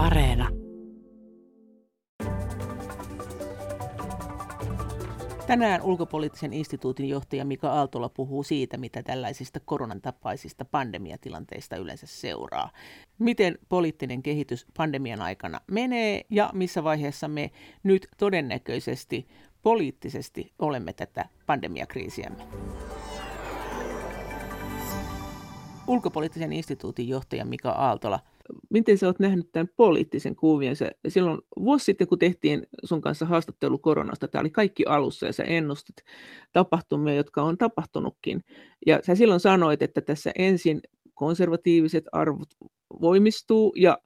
Areena. Tänään ulkopoliittisen instituutin johtaja Mika Aaltola puhuu siitä, mitä tällaisista koronan tapaisista pandemiatilanteista yleensä seuraa. Miten poliittinen kehitys pandemian aikana menee ja missä vaiheessa me nyt todennäköisesti poliittisesti olemme tätä pandemiakriisiämme. Ulkopoliittisen instituutin johtaja Mika Aaltola, miten sä oot nähnyt tämän poliittisen kuvion? Sä, silloin vuosi sitten, kun tehtiin sun kanssa haastattelu koronasta, tämä oli kaikki alussa ja sä ennustit tapahtumia, jotka on tapahtunutkin. Ja sä silloin sanoit, että tässä ensin konservatiiviset arvot voimistuu ja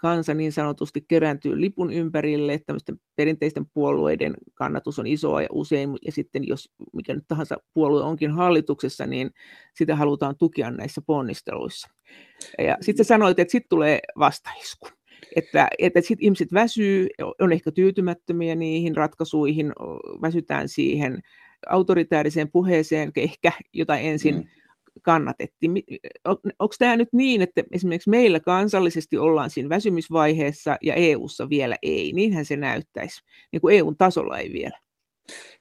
kansa niin sanotusti kerääntyy lipun ympärille, tämmöisten perinteisten puolueiden kannatus on isoa ja usein, ja sitten jos mikä nyt tahansa puolue onkin hallituksessa, niin sitä halutaan tukea näissä ponnisteluissa. Ja sitten sanoit, että sitten tulee vastaisku. Että, että sitten ihmiset väsyy, on ehkä tyytymättömiä niihin ratkaisuihin, väsytään siihen autoritääriseen puheeseen, ehkä jota ensin mm kannatettiin. Onko tämä nyt niin, että esimerkiksi meillä kansallisesti ollaan siinä väsymisvaiheessa ja EU:ssa vielä ei? Niinhän se näyttäisi, niin kuin EUn tasolla ei vielä.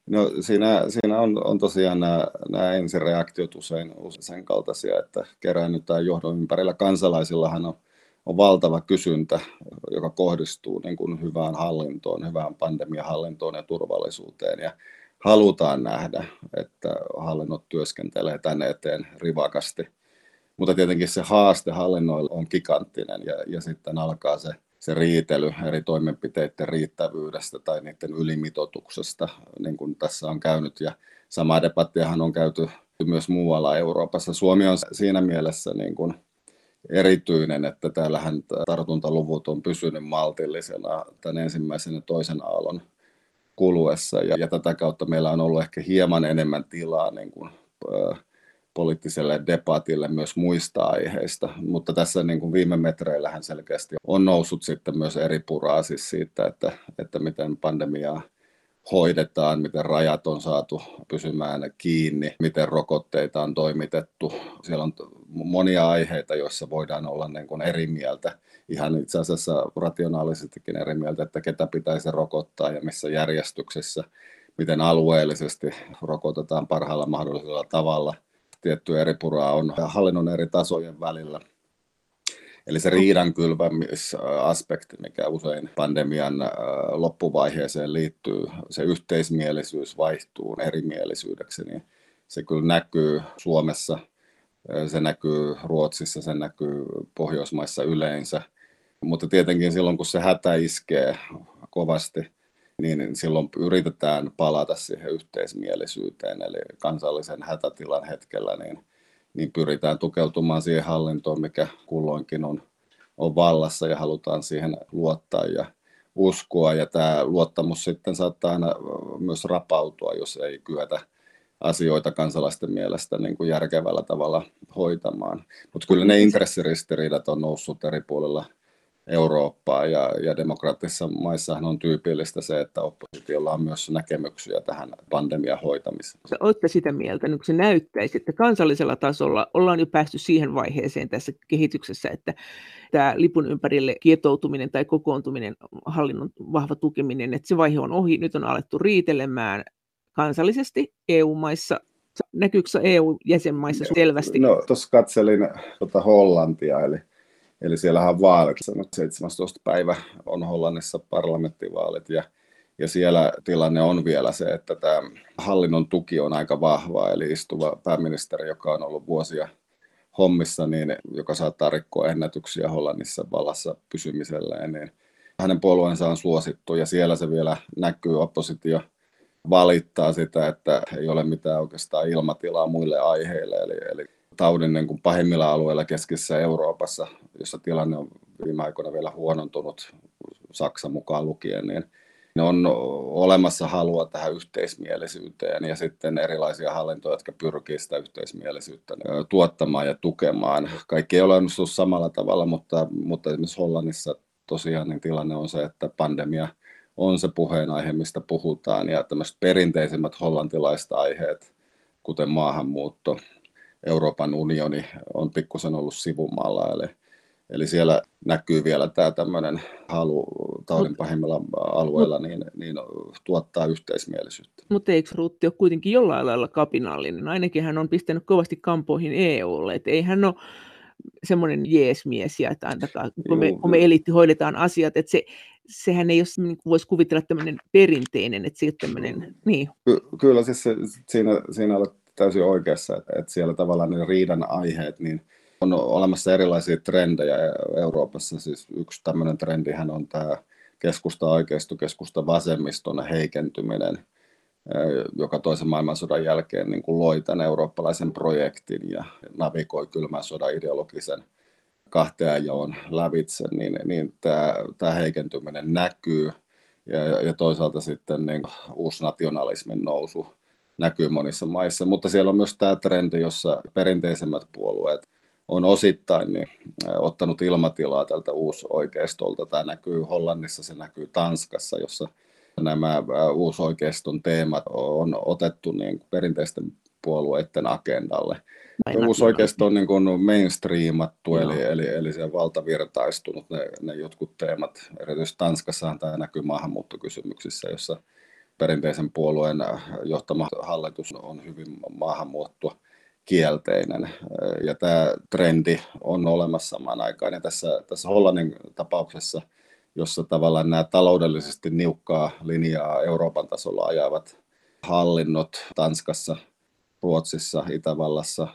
No siinä, siinä on, on tosiaan nämä, nämä ensireaktiot usein, usein sen kaltaisia, että keräännytään johdon ympärillä. Kansalaisillahan on, on valtava kysyntä, joka kohdistuu niin kuin hyvään hallintoon, hyvään pandemiahallintoon ja turvallisuuteen. Ja halutaan nähdä, että hallinnot työskentelee tänne eteen rivakasti. Mutta tietenkin se haaste hallinnoilla on giganttinen ja, ja sitten alkaa se, se riitely eri toimenpiteiden riittävyydestä tai niiden ylimitotuksesta, niin kuin tässä on käynyt. Ja sama debattiahan on käyty myös muualla Euroopassa. Suomi on siinä mielessä niin kuin erityinen, että täällähän tartuntaluvut on pysynyt maltillisena tämän ensimmäisen ja toisen aallon kuluessa ja, ja tätä kautta meillä on ollut ehkä hieman enemmän tilaa niin kuin, ö, poliittiselle debatille myös muista aiheista, mutta tässä niin kuin viime metreillähän selkeästi on noussut sitten myös eri puraa siis siitä, että, että miten pandemiaa hoidetaan, miten rajat on saatu pysymään kiinni, miten rokotteita on toimitettu. Siellä on monia aiheita, joissa voidaan olla niin kuin eri mieltä ihan itse asiassa rationaalisestikin eri mieltä, että ketä pitäisi rokottaa ja missä järjestyksessä, miten alueellisesti rokotetaan parhaalla mahdollisella tavalla. Tietty eri puraa on hallinnon eri tasojen välillä. Eli se riidan kylvämisaspekti, mikä usein pandemian äh, loppuvaiheeseen liittyy, se yhteismielisyys vaihtuu erimielisyydeksi, niin se kyllä näkyy Suomessa, se näkyy Ruotsissa, se näkyy Pohjoismaissa yleensä – mutta tietenkin silloin, kun se hätä iskee kovasti, niin silloin yritetään palata siihen yhteismielisyyteen, eli kansallisen hätätilan hetkellä, niin, niin pyritään tukeutumaan siihen hallintoon, mikä kulloinkin on, on vallassa ja halutaan siihen luottaa ja uskoa. Ja tämä luottamus sitten saattaa aina myös rapautua, jos ei kyetä asioita kansalaisten mielestä niin kuin järkevällä tavalla hoitamaan. Mutta kyllä ne intressiristiriidat on noussut eri puolilla – Eurooppaa ja, ja demokraattisissa maissahan on tyypillistä se, että oppositiolla on myös näkemyksiä tähän pandemian hoitamiseen. Olette sitä mieltä, nyt se näyttäisi, että kansallisella tasolla ollaan jo päästy siihen vaiheeseen tässä kehityksessä, että tämä lipun ympärille kietoutuminen tai kokoontuminen, hallinnon vahva tukeminen, että se vaihe on ohi, nyt on alettu riitelemään kansallisesti EU-maissa Näkyykö EU-jäsenmaissa selvästi? No, tuossa katselin tuota Hollantia, eli Eli siellähän vaalit, 17. päivä on Hollannissa parlamenttivaalit ja, ja siellä tilanne on vielä se, että tämä hallinnon tuki on aika vahva, eli istuva pääministeri, joka on ollut vuosia hommissa, niin, joka saattaa rikkoa ennätyksiä Hollannissa vallassa pysymiselleen, niin hänen puolueensa on suosittu ja siellä se vielä näkyy oppositio valittaa sitä, että ei ole mitään oikeastaan ilmatilaa muille aiheille, eli, eli taudin niin kuin pahimmilla alueilla keskisessä Euroopassa, jossa tilanne on viime aikoina vielä huonontunut, Saksa mukaan lukien, niin ne on olemassa halua tähän yhteismielisyyteen ja sitten erilaisia hallintoja, jotka pyrkii sitä yhteismielisyyttä tuottamaan ja tukemaan. Kaikki ei ole onnistunut samalla tavalla, mutta, mutta esimerkiksi Hollannissa tosiaan niin tilanne on se, että pandemia on se puheenaihe, mistä puhutaan ja tämmöiset perinteisemmät hollantilaiset aiheet, kuten maahanmuutto, Euroopan unioni on pikkusen ollut sivumalla, eli, Eli siellä näkyy vielä tämä tämmöinen halu taudin pahimmilla alueilla niin, niin tuottaa yhteismielisyyttä. Mutta eikö Rutti ole kuitenkin jollain lailla kapinallinen? Ainakin hän on pistänyt kovasti kampoihin EUlle, että ei hän ole semmoinen jeesmies, ja että antakaa, kun, me, kun me elitti hoidetaan asiat, että se, sehän ei ole, niin kuin voisi kuvitella tämmöinen perinteinen, että se tämmöinen, niin. Ky- kyllä siis se, siinä, siinä olet täysin oikeassa, että, että siellä tavallaan ne riidan aiheet, niin on olemassa erilaisia trendejä Euroopassa. Siis yksi tämmöinen trendihän on tämä keskusta-oikeisto, keskusta-vasemmiston heikentyminen, joka toisen maailmansodan jälkeen niin kuin loi tämän eurooppalaisen projektin ja navigoi kylmän sodan ideologisen kahteen lävitse, niin, niin tämä, tämä heikentyminen näkyy. Ja, ja toisaalta sitten niin uusnationalismin nousu näkyy monissa maissa, mutta siellä on myös tämä trendi, jossa perinteisemmät puolueet on osittain niin, ottanut ilmatilaa tältä uusoikeistolta. Tämä näkyy Hollannissa, se näkyy Tanskassa, jossa nämä uusoikeiston teemat on otettu niin perinteisten puolueiden agendalle. Uusoikeisto on niin kuin mainstreamattu, eli, eli, eli se valtavirtaistunut ne, ne jotkut teemat. Erityisesti Tanskassahan tämä näkyy maahanmuuttokysymyksissä, jossa perinteisen puolueen johtama hallitus on hyvin maahanmuuttoa kielteinen. Ja tämä trendi on olemassa samaan aikaan. Ja tässä, tässä Hollannin tapauksessa, jossa tavallaan nämä taloudellisesti niukkaa linjaa Euroopan tasolla ajavat hallinnot Tanskassa, Ruotsissa, Itävallassa,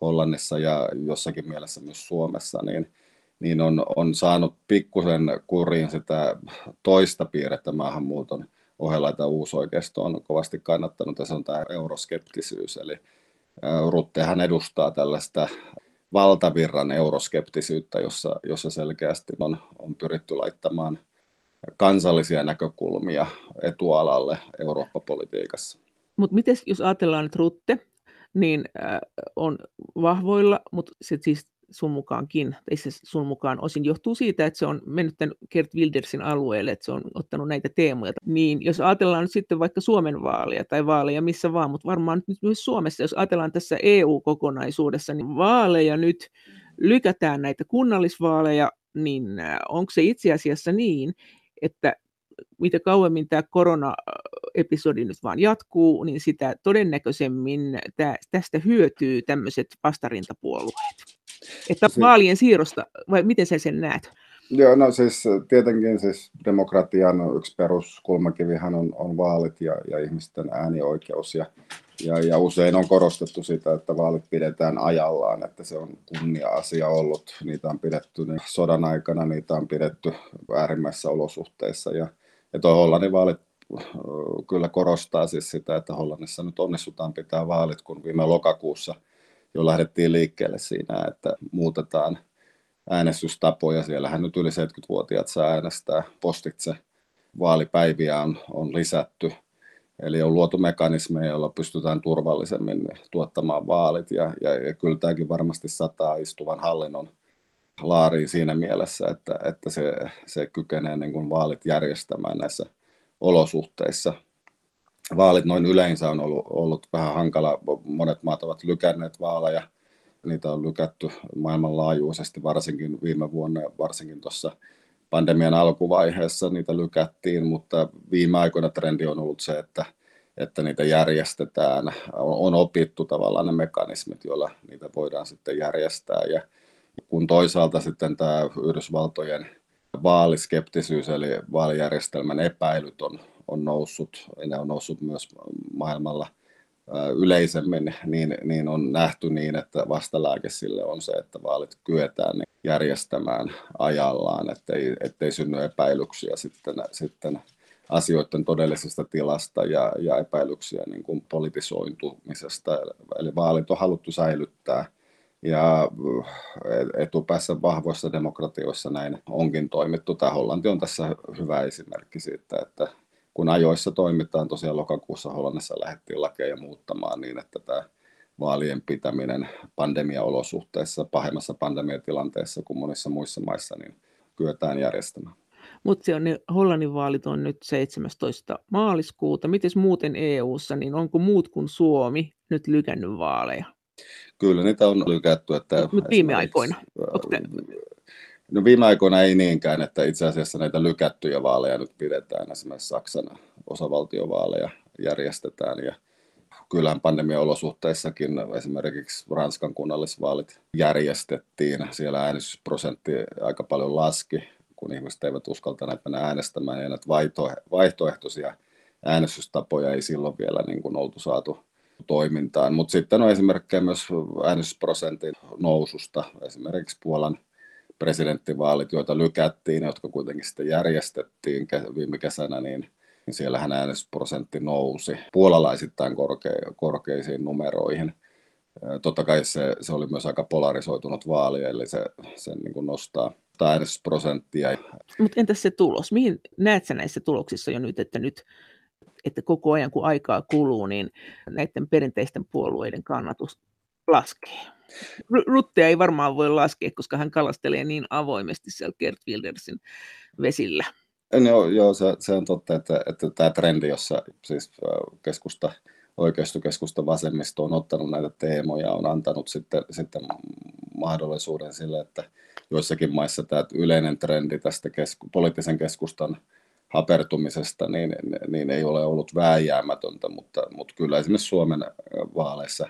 Hollannissa ja jossakin mielessä myös Suomessa, niin, niin on, on saanut pikkusen kuriin sitä toista piirrettä maahanmuuton ohella, että uusoikeisto on kovasti kannattanut, ja se on tämä euroskeptisyys. Eli Ruttehan edustaa tällaista valtavirran euroskeptisyyttä, jossa, jossa selkeästi on, on pyritty laittamaan kansallisia näkökulmia etualalle Eurooppa-politiikassa. Mutta miten jos ajatellaan, että Rutte niin äh, on vahvoilla, mutta se siis sun mukaankin, tai se sun mukaan osin johtuu siitä, että se on mennyt tämän Kert Wildersin alueelle, että se on ottanut näitä teemoja. Niin jos ajatellaan nyt sitten vaikka Suomen vaalia tai vaaleja missä vaan, mutta varmaan nyt myös Suomessa, jos ajatellaan tässä EU-kokonaisuudessa, niin vaaleja nyt lykätään näitä kunnallisvaaleja, niin onko se itse asiassa niin, että mitä kauemmin tämä korona-episodi nyt vaan jatkuu, niin sitä todennäköisemmin tästä hyötyy tämmöiset vastarintapuolueet. Että se, vaalien siirrosta, vai miten sä sen näet? Joo, no siis tietenkin siis demokratian yksi peruskulmakivihän on, on vaalit ja, ja ihmisten äänioikeus ja, ja, ja usein on korostettu sitä, että vaalit pidetään ajallaan, että se on kunnia-asia ollut. Niitä on pidetty niin sodan aikana, niitä on pidetty äärimmäisissä olosuhteissa ja, ja tuo Hollannin vaalit kyllä korostaa siis sitä, että Hollannissa nyt onnistutaan pitää vaalit, kun viime lokakuussa – jo lähdettiin liikkeelle siinä, että muutetaan äänestystapoja. Siellähän nyt yli 70-vuotiaat saa äänestää postitse. Vaalipäiviä on, on lisätty. Eli on luotu mekanismeja, joilla pystytään turvallisemmin tuottamaan vaalit. Ja, ja, ja kyllä tämäkin varmasti sataa istuvan hallinnon laariin siinä mielessä, että, että se, se kykenee niin kuin vaalit järjestämään näissä olosuhteissa – vaalit noin yleensä on ollut, ollut vähän hankala. Monet maat ovat lykänneet vaaleja. Niitä on lykätty maailmanlaajuisesti, varsinkin viime vuonna, varsinkin tuossa pandemian alkuvaiheessa niitä lykättiin, mutta viime aikoina trendi on ollut se, että, että niitä järjestetään. On opittu tavallaan ne mekanismit, joilla niitä voidaan sitten järjestää. Ja kun toisaalta sitten tämä Yhdysvaltojen vaaliskeptisyys eli vaalijärjestelmän epäilyt on on noussut, ja ne on noussut myös maailmalla yleisemmin, niin, niin on nähty niin, että vastalääke sille on se, että vaalit kyetään järjestämään ajallaan, ettei, ettei synny epäilyksiä sitten, sitten asioiden todellisesta tilasta ja, ja epäilyksiä niin kuin politisointumisesta. Eli vaalit on haluttu säilyttää ja etupäässä vahvoissa demokratioissa näin onkin toimittu. Tämä Hollanti on tässä hyvä esimerkki siitä, että kun ajoissa toimitaan, tosiaan lokakuussa Hollannissa lähdettiin lakeja muuttamaan niin, että tämä vaalien pitäminen pandemiaolosuhteissa, pahemmassa pandemiatilanteessa kuin monissa muissa maissa, niin kyetään järjestämään. Mutta se on ne Hollannin vaalit on nyt 17. maaliskuuta. Miten muuten EU-ssa, niin onko muut kuin Suomi nyt lykännyt vaaleja? Kyllä niitä on lykätty. Että Mutta viime aikoina? No viime aikoina ei niinkään, että itse asiassa näitä lykättyjä vaaleja nyt pidetään. Esimerkiksi Saksan osavaltiovaaleja järjestetään ja kyllähän pandemian olosuhteissakin esimerkiksi Ranskan kunnallisvaalit järjestettiin. Siellä äänestysprosentti aika paljon laski, kun ihmiset eivät uskaltaneet mennä äänestämään ja näitä vaihtoehtoisia äänestystapoja ei silloin vielä niin kuin oltu saatu toimintaan. Mutta sitten on esimerkkejä myös äänestysprosentin noususta, esimerkiksi Puolan presidenttivaalit, joita lykättiin, jotka kuitenkin sitten järjestettiin viime kesänä, niin siellähän äänestysprosentti nousi puolalaisittain korke- korkeisiin numeroihin. Totta kai se, se oli myös aika polarisoitunut vaali, eli se, se niin kuin nostaa äänestysprosenttia. Mutta entäs se tulos? Mihin näet sä näissä tuloksissa jo nyt, että nyt että koko ajan kun aikaa kuluu, niin näiden perinteisten puolueiden kannatus laskee? Ruttea ei varmaan voi laskea, koska hän kalastelee niin avoimesti siellä Gert Wildersin vesillä. Joo, joo se, se on totta, että, että tämä trendi, jossa siis keskusta, oikeistokeskusta vasemmisto on ottanut näitä teemoja, on antanut sitten, sitten mahdollisuuden sille, että joissakin maissa tämä yleinen trendi tästä kesku, poliittisen keskustan hapertumisesta, niin, niin ei ole ollut vääjäämätöntä, mutta, mutta kyllä esimerkiksi Suomen vaaleissa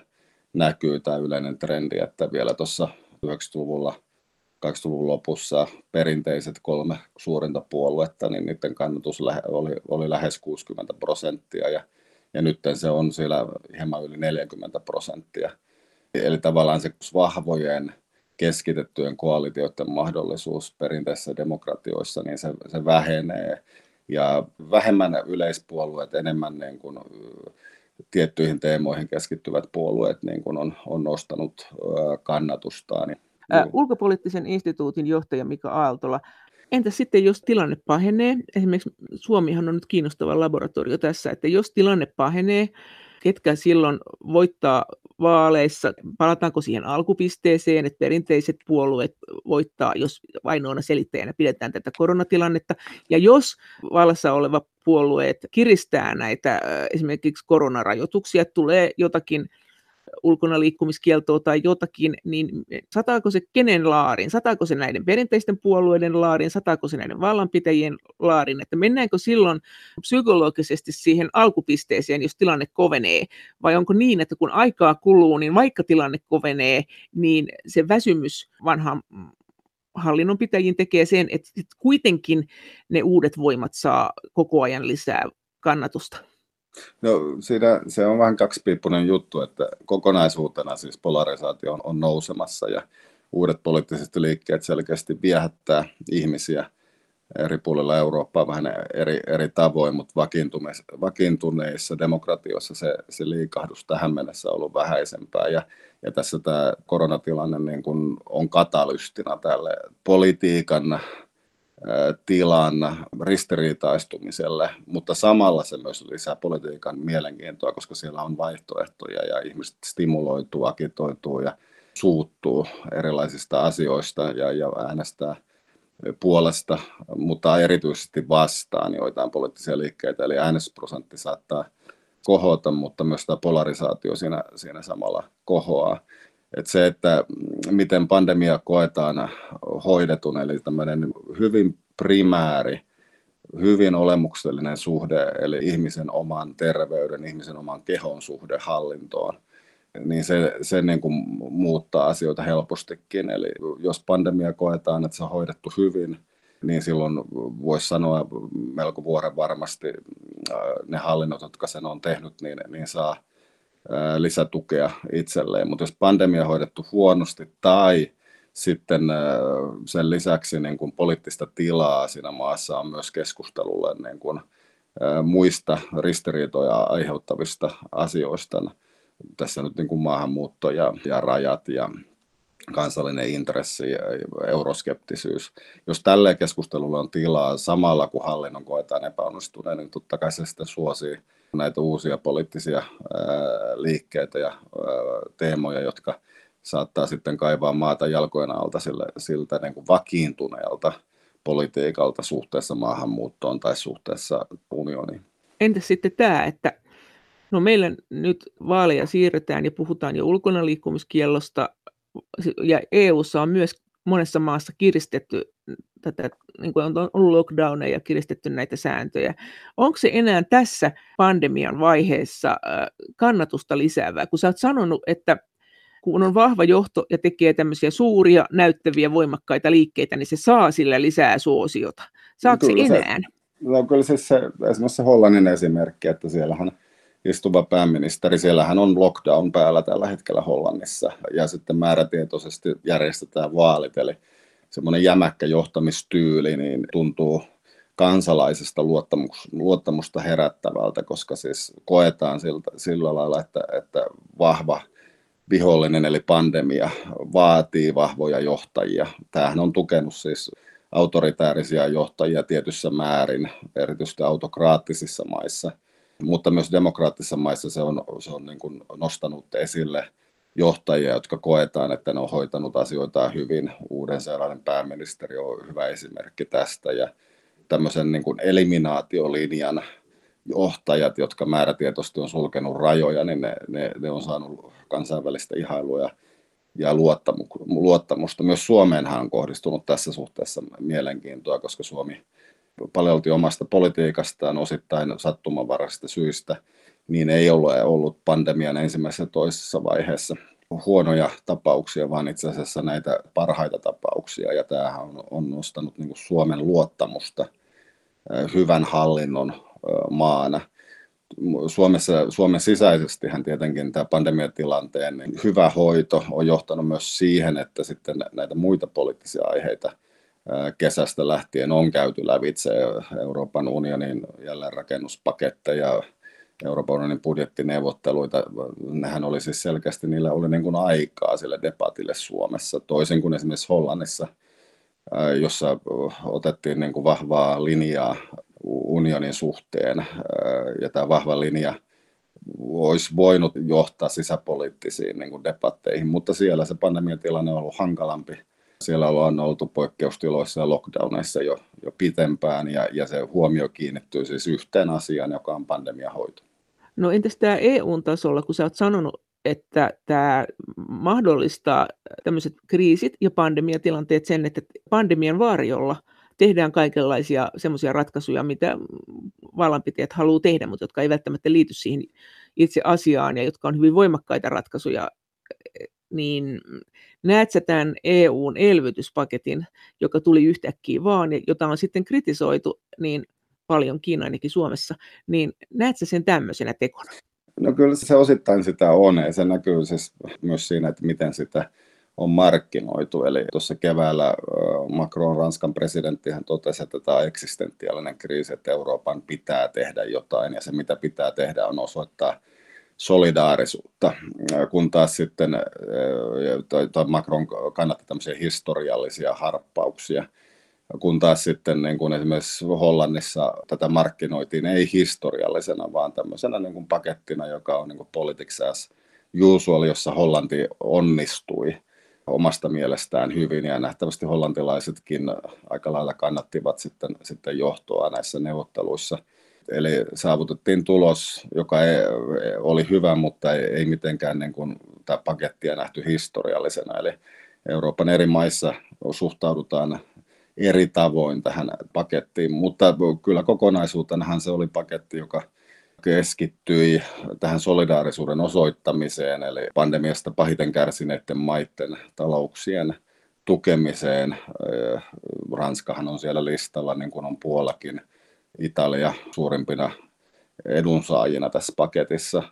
näkyy tämä yleinen trendi, että vielä tuossa 90-luvulla – 2000-luvun lopussa perinteiset kolme suurinta puoluetta, niin niiden kannatus oli, oli lähes 60 prosenttia ja, ja nyt se on siellä hieman yli 40 prosenttia. Eli tavallaan se vahvojen keskitettyjen koalitioiden mahdollisuus perinteisissä demokratioissa, niin se, se vähenee. Ja vähemmän yleispuolueet, enemmän niin kuin, tiettyihin teemoihin keskittyvät puolueet niin kuin on, on nostanut kannatustaan. Ää, ulkopoliittisen instituutin johtaja Mika Aaltola. Entä sitten, jos tilanne pahenee? Esimerkiksi Suomihan on nyt kiinnostava laboratorio tässä, että jos tilanne pahenee, ketkä silloin voittaa vaaleissa, palataanko siihen alkupisteeseen, että perinteiset puolueet voittaa, jos ainoana selittäjänä pidetään tätä koronatilannetta, ja jos vallassa oleva puolueet kiristää näitä esimerkiksi koronarajoituksia, tulee jotakin ulkona liikkumiskieltoa tai jotakin, niin sataako se kenen laarin? Sataako se näiden perinteisten puolueiden laarin? Sataako se näiden vallanpitäjien laarin? Että mennäänkö silloin psykologisesti siihen alkupisteeseen, jos tilanne kovenee? Vai onko niin, että kun aikaa kuluu, niin vaikka tilanne kovenee, niin se väsymys vanhaan hallinnon pitäjiin tekee sen, että kuitenkin ne uudet voimat saa koko ajan lisää kannatusta. No siinä se on vähän kaksipiippunen juttu, että kokonaisuutena siis polarisaatio on, on nousemassa ja uudet poliittiset liikkeet selkeästi viehättää ihmisiä eri puolilla Eurooppaa vähän eri, eri tavoin, mutta vakiintuneissa demokratioissa se, se liikahdus tähän mennessä on ollut vähäisempää. Ja, ja tässä tämä koronatilanne niin kun on katalystina tälle politiikan tilan ristiriitaistumiselle, mutta samalla se myös lisää politiikan mielenkiintoa, koska siellä on vaihtoehtoja ja ihmiset stimuloituu, agitoituu ja suuttuu erilaisista asioista ja, ja äänestää puolesta, mutta erityisesti vastaan joitain poliittisia liikkeitä, eli äänestysprosentti saattaa kohota, mutta myös tämä polarisaatio siinä, siinä samalla kohoaa. Et se, että miten pandemia koetaan hoidetun, eli tämmöinen hyvin primääri, hyvin olemuksellinen suhde, eli ihmisen oman terveyden, ihmisen oman kehon suhde hallintoon, niin se, se niin kuin muuttaa asioita helpostikin. Eli jos pandemia koetaan, että se on hoidettu hyvin, niin silloin voisi sanoa melko vuoren varmasti ne hallinnot, jotka sen on tehnyt, niin, niin saa – lisätukea itselleen. Mutta jos pandemia on hoidettu huonosti tai sitten sen lisäksi niin kuin poliittista tilaa siinä maassa on myös keskustelulle niin kuin muista ristiriitoja aiheuttavista asioista. Tässä nyt niin kuin maahanmuutto ja, ja rajat ja kansallinen intressi ja euroskeptisyys. Jos tälle keskustelulle on tilaa samalla, kun hallinnon koetaan epäonnistuneen, niin totta kai se sitten suosii näitä uusia poliittisia liikkeitä ja teemoja, jotka saattaa sitten kaivaa maata jalkojen alta sille, siltä niin kuin vakiintuneelta politiikalta suhteessa maahanmuuttoon tai suhteessa unioniin. Entäs sitten tämä, että no meillä nyt vaaleja siirretään ja puhutaan jo ulkona liikkumiskiellosta ja EU:ssa on myös monessa maassa kiristetty tätä, niin kuin on ollut lockdowneja ja kiristetty näitä sääntöjä. Onko se enää tässä pandemian vaiheessa kannatusta lisäävää? Kun sä oot sanonut, että kun on vahva johto ja tekee tämmöisiä suuria, näyttäviä, voimakkaita liikkeitä, niin se saa sillä lisää suosiota. Saako se enää? No kyllä siis se, esimerkiksi se Hollannin esimerkki, että siellähän istuva pääministeri, siellähän on lockdown päällä tällä hetkellä Hollannissa ja sitten määrätietoisesti järjestetään vaalit, eli semmoinen jämäkkä johtamistyyli niin tuntuu kansalaisesta luottamusta herättävältä, koska siis koetaan siltä, sillä lailla, että, että vahva vihollinen eli pandemia vaatii vahvoja johtajia. Tämähän on tukenut siis autoritäärisiä johtajia tietyssä määrin, erityisesti autokraattisissa maissa, mutta myös demokraattisissa maissa se on, se on niin kuin nostanut esille johtajia, jotka koetaan, että ne on hoitanut asioita hyvin. Uuden sellainen pääministeri on hyvä esimerkki tästä ja tämmöisen niin kuin eliminaatiolinjan johtajat, jotka määrätietoisesti on sulkenut rajoja, niin ne, ne, ne on saanut kansainvälistä ihailua ja, ja luottamusta. Myös Suomeenhan on kohdistunut tässä suhteessa mielenkiintoa, koska Suomi paljolti omasta politiikastaan osittain sattumanvaraisista syistä, niin ei ole ollut pandemian ensimmäisessä ja toisessa vaiheessa huonoja tapauksia, vaan itse asiassa näitä parhaita tapauksia. Ja tämähän on, on nostanut niin Suomen luottamusta hyvän hallinnon maana. Suomessa, Suomen sisäisestihän tietenkin tämä pandemiatilanteen niin hyvä hoito on johtanut myös siihen, että sitten näitä muita poliittisia aiheita kesästä lähtien on käyty lävitse Euroopan unionin jälleenrakennuspaketteja, Euroopan unionin budjettineuvotteluita. Nehän oli siis selkeästi, niillä oli niin kuin aikaa sille debatille Suomessa, toisin kuin esimerkiksi Hollannissa, jossa otettiin niin kuin vahvaa linjaa unionin suhteen ja tämä vahva linja olisi voinut johtaa sisäpoliittisiin niin kuin debatteihin, mutta siellä se pandemiatilanne on ollut hankalampi. Siellä ollaan oltu poikkeustiloissa ja lockdowneissa jo, jo pitempään ja, ja se huomio kiinnittyy siis yhteen asiaan, joka on pandemiahoito. No entäs tämä EU-tasolla, kun sä oot sanonut, että tämä mahdollistaa tämmöiset kriisit ja pandemiatilanteet sen, että pandemian varjolla – tehdään kaikenlaisia semmoisia ratkaisuja, mitä vallanpitäjät haluaa tehdä, mutta jotka ei välttämättä liity siihen itse asiaan ja jotka on hyvin voimakkaita ratkaisuja, niin näet sä tämän EUn elvytyspaketin, joka tuli yhtäkkiä vaan, ja jota on sitten kritisoitu niin paljonkin ainakin Suomessa, niin näet sä sen tämmöisenä tekona? No kyllä se osittain sitä on, ja se näkyy siis myös siinä, että miten sitä on markkinoitu. Eli tuossa keväällä Macron, Ranskan presidentti, hän totesi, että tämä on eksistentiaalinen kriisi, että Euroopan pitää tehdä jotain, ja se mitä pitää tehdä on osoittaa solidaarisuutta, kun taas sitten Macron kannatti tämmöisiä historiallisia harppauksia, kun taas sitten niin kuin esimerkiksi Hollannissa tätä markkinoitiin ei historiallisena, vaan tämmöisenä niin kuin pakettina, joka on niin kuin politics as usual, jossa Hollanti onnistui omasta mielestään hyvin ja nähtävästi hollantilaisetkin aika lailla kannattivat sitten, sitten johtoa näissä neuvotteluissa. Eli saavutettiin tulos, joka ei, oli hyvä, mutta ei, ei mitenkään niin kuin tämä pakettia nähty historiallisena. Eli Euroopan eri maissa suhtaudutaan eri tavoin tähän pakettiin, mutta kyllä kokonaisuutenahan se oli paketti, joka keskittyi tähän solidaarisuuden osoittamiseen, eli pandemiasta pahiten kärsineiden maiden talouksien tukemiseen. Ranskahan on siellä listalla, niin kuin on Puolakin, Italia suurimpina edunsaajina tässä paketissa.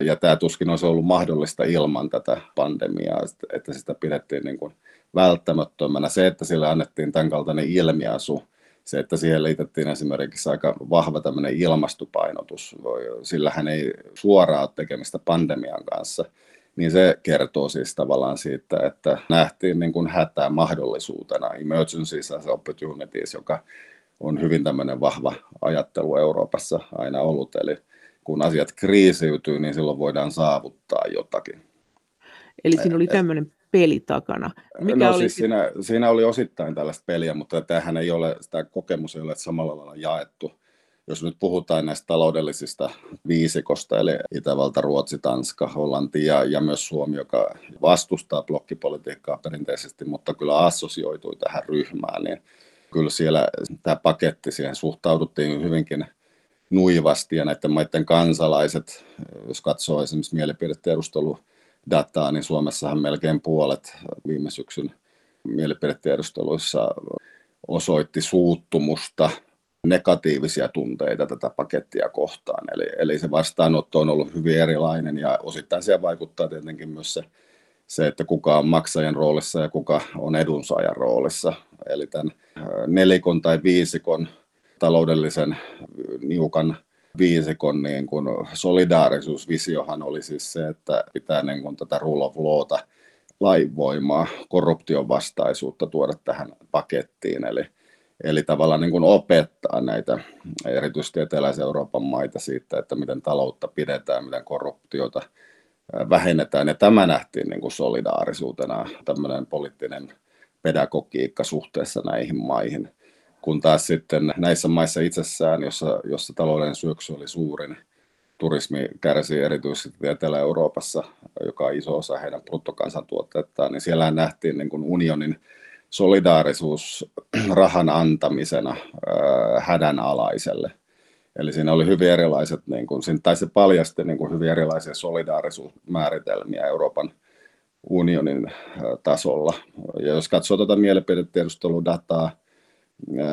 Ja tämä tuskin olisi ollut mahdollista ilman tätä pandemiaa, että sitä pidettiin niin kuin välttämättömänä. Se, että sille annettiin tämän kaltainen ilmiasu, se, että siihen liitettiin esimerkiksi aika vahva tämmöinen ilmastopainotus, sillähän ei suoraan ole tekemistä pandemian kanssa, niin se kertoo siis tavallaan siitä, että nähtiin niin kuin hätää mahdollisuutena, emergencies as opportunities, joka on hyvin tämmöinen vahva ajattelu Euroopassa aina ollut, eli kun asiat kriisiytyy, niin silloin voidaan saavuttaa jotakin. Eli siinä oli tämmöinen peli takana? Mikä no oli siis siinä, siinä oli osittain tällaista peliä, mutta tämähän ei ole, tämä kokemus ei ole samalla lailla jaettu jos nyt puhutaan näistä taloudellisista viisikosta, eli Itävalta, Ruotsi, Tanska, Hollanti ja, ja myös Suomi, joka vastustaa blokkipolitiikkaa perinteisesti, mutta kyllä assosioitui tähän ryhmään, niin kyllä siellä tämä paketti, siihen suhtauduttiin hyvinkin nuivasti ja näiden maiden kansalaiset, jos katsoo esimerkiksi mielipidetiedusteludataa, niin Suomessahan melkein puolet viime syksyn mielipidetiedusteluissa osoitti suuttumusta, negatiivisia tunteita tätä pakettia kohtaan. Eli, eli se vastaanotto on ollut hyvin erilainen ja osittain siellä vaikuttaa tietenkin myös se, se, että kuka on maksajan roolissa ja kuka on edunsaajan roolissa. Eli tämän nelikon tai viisikon taloudellisen niukan viisikon niin kuin solidaarisuusvisiohan oli siis se, että pitää niin kuin tätä rule of lawta, lainvoimaa, korruption vastaisuutta tuoda tähän pakettiin. Eli, eli tavallaan niin kuin opettaa näitä erityisesti Etelä-Euroopan maita siitä, että miten taloutta pidetään, miten korruptiota vähennetään. Ja tämä nähtiin niin kuin solidaarisuutena, tämmöinen poliittinen pedagogiikka suhteessa näihin maihin kun taas sitten näissä maissa itsessään, jossa, jossa talouden syöksy oli suurin, turismi kärsii erityisesti Etelä-Euroopassa, joka on iso osa heidän bruttokansantuotteettaan, niin siellä nähtiin niin kuin unionin solidaarisuus rahan antamisena ää, hädänalaiselle. Eli siinä oli hyvin erilaiset, niin kuin, tai se paljasti niin kuin hyvin erilaisia solidaarisuusmääritelmiä Euroopan unionin tasolla. Ja jos katsoo tuota mielipidetiedusteludataa,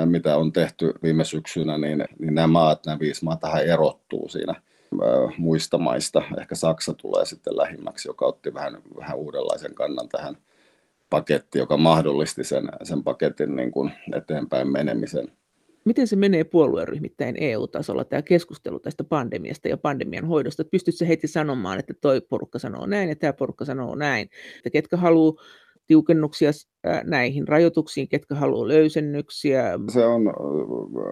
mitä on tehty viime syksynä, niin, niin nämä maat, nämä viisi maata erottuu siinä muista maista. Ehkä Saksa tulee sitten lähimmäksi, joka otti vähän, vähän uudenlaisen kannan tähän pakettiin, joka mahdollisti sen, sen paketin niin kuin eteenpäin menemisen. Miten se menee puolueryhmittäin EU-tasolla, tämä keskustelu tästä pandemiasta ja pandemian hoidosta? Pystytkö heti sanomaan, että toi porukka sanoo näin ja tämä porukka sanoo näin? Että ketkä haluaa tiukennuksia näihin rajoituksiin, ketkä haluaa löysennyksiä? Se on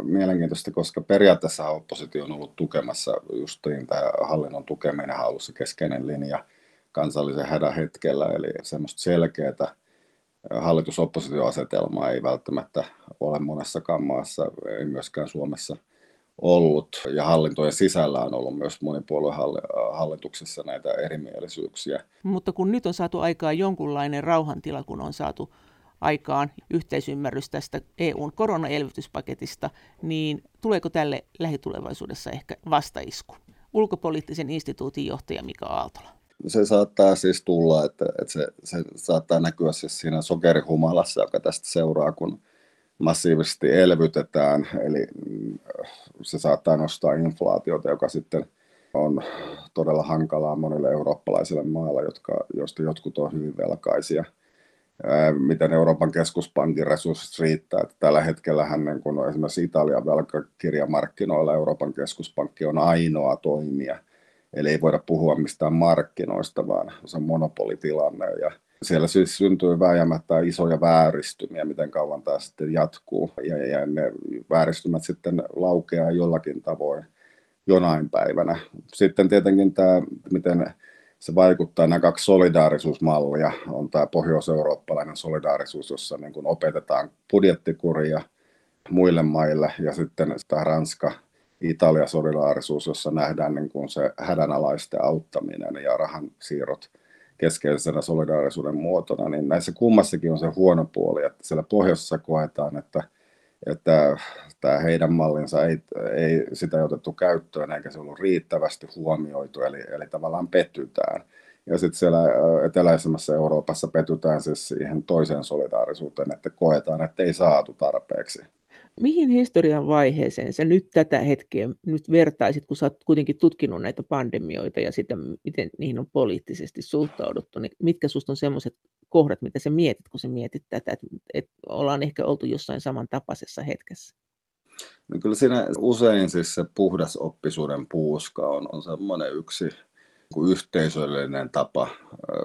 mielenkiintoista, koska periaatteessa oppositio on ollut tukemassa justiin tämä hallinnon tukeminen on keskeinen linja kansallisen hädän hetkellä, eli semmoista selkeää hallitus-oppositioasetelmaa ei välttämättä ole monessakaan maassa, ei myöskään Suomessa – ollut ja hallintojen sisällä on ollut myös monipuoluehallituksessa näitä erimielisyyksiä. Mutta kun nyt on saatu aikaan jonkunlainen rauhantila, kun on saatu aikaan yhteisymmärrys tästä EUn koronaelvytyspaketista, niin tuleeko tälle lähitulevaisuudessa ehkä vastaisku? Ulkopoliittisen instituutin johtaja Mika Aaltola. Se saattaa siis tulla, että, että se, se saattaa näkyä siis siinä sokerihumalassa, joka tästä seuraa, kun massiivisesti elvytetään, eli mm, se saattaa nostaa inflaatiota, joka sitten on todella hankalaa monille eurooppalaisille maille, jotka, joista jotkut on hyvin velkaisia. Miten Euroopan keskuspankin resurssit riittää. Että tällä hetkellä niin kun esimerkiksi Italian velkakirjamarkkinoilla Euroopan keskuspankki on ainoa toimija. Eli ei voida puhua mistään markkinoista, vaan se on monopolitilanne. Ja siellä siis syntyy vääjäämättä isoja vääristymiä, miten kauan tämä sitten jatkuu. Ja, ja ne vääristymät sitten laukeaa jollakin tavoin jonain päivänä. Sitten tietenkin tämä, miten se vaikuttaa, nämä kaksi solidaarisuusmallia, on tämä pohjois-eurooppalainen solidaarisuus, jossa niin kuin opetetaan budjettikuria muille maille, ja sitten tämä Ranska, Italia solidaarisuus, jossa nähdään niin kuin se hädänalaisten auttaminen ja rahan siirrot keskeisenä solidaarisuuden muotona, niin näissä kummassakin on se huono puoli, että siellä pohjoisessa koetaan, että, että tämä heidän mallinsa ei, ei sitä otettu käyttöön eikä se ollut riittävästi huomioitu, eli, eli tavallaan pettytään. Ja sitten siellä eteläisemmässä Euroopassa petytään siis siihen toiseen solidaarisuuteen, että koetaan, että ei saatu tarpeeksi mihin historian vaiheeseen sä nyt tätä hetkeä nyt vertaisit, kun sä oot kuitenkin tutkinut näitä pandemioita ja sitä, miten niihin on poliittisesti suhtauduttu, niin mitkä susta on semmoiset kohdat, mitä sä mietit, kun sä mietit tätä, että, että ollaan ehkä oltu jossain samantapaisessa hetkessä? No kyllä siinä usein siis se puhdas oppisuuden puuska on, on semmoinen yksi yhteisöllinen tapa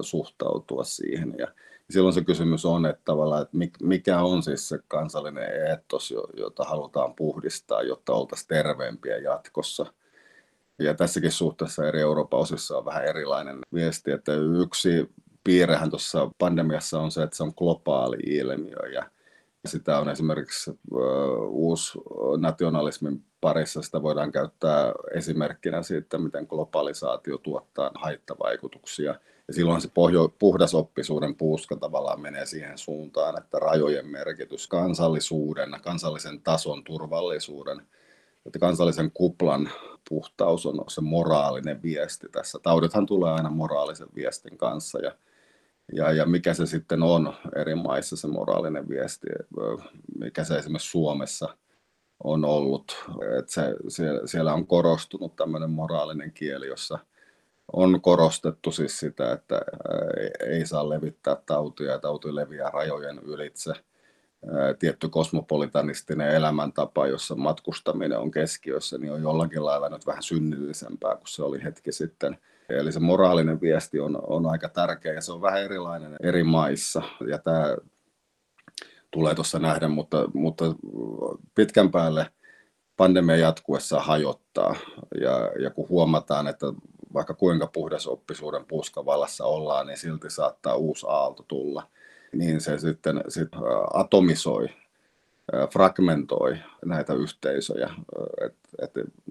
suhtautua siihen. Ja silloin se kysymys on, että tavallaan, että mikä on siis se kansallinen eetos, jota halutaan puhdistaa, jotta oltaisiin terveempiä jatkossa. Ja tässäkin suhteessa eri Euroopan osissa on vähän erilainen viesti, että yksi piirrehän tuossa pandemiassa on se, että se on globaali ilmiö ja, Sitä on esimerkiksi uusi nationalismin parissa, sitä voidaan käyttää esimerkkinä siitä, miten globalisaatio tuottaa haittavaikutuksia. Ja silloin se pohjo, puhdasoppisuuden puuska tavallaan menee siihen suuntaan, että rajojen merkitys, kansallisuuden, kansallisen tason turvallisuuden, että kansallisen kuplan puhtaus on se moraalinen viesti tässä. Taudithan tulee aina moraalisen viestin kanssa ja ja, ja mikä se sitten on eri maissa se moraalinen viesti, mikä se esimerkiksi Suomessa on ollut. Että se, siellä, siellä on korostunut tämmöinen moraalinen kieli, jossa on korostettu siis sitä, että ei saa levittää tautia ja tauti leviää rajojen ylitse. Tietty kosmopolitanistinen elämäntapa, jossa matkustaminen on keskiössä, niin on jollakin lailla nyt vähän synnillisempää kuin se oli hetki sitten – Eli se moraalinen viesti on, on aika tärkeä ja se on vähän erilainen eri maissa. Ja tämä tulee tuossa nähdä, mutta, mutta pitkän päälle pandemia jatkuessa hajottaa. Ja, ja kun huomataan, että vaikka kuinka puhdas oppisuuden puskavallassa ollaan, niin silti saattaa uusi aalto tulla. Niin se sitten sit atomisoi fragmentoi näitä yhteisöjä. Et, et,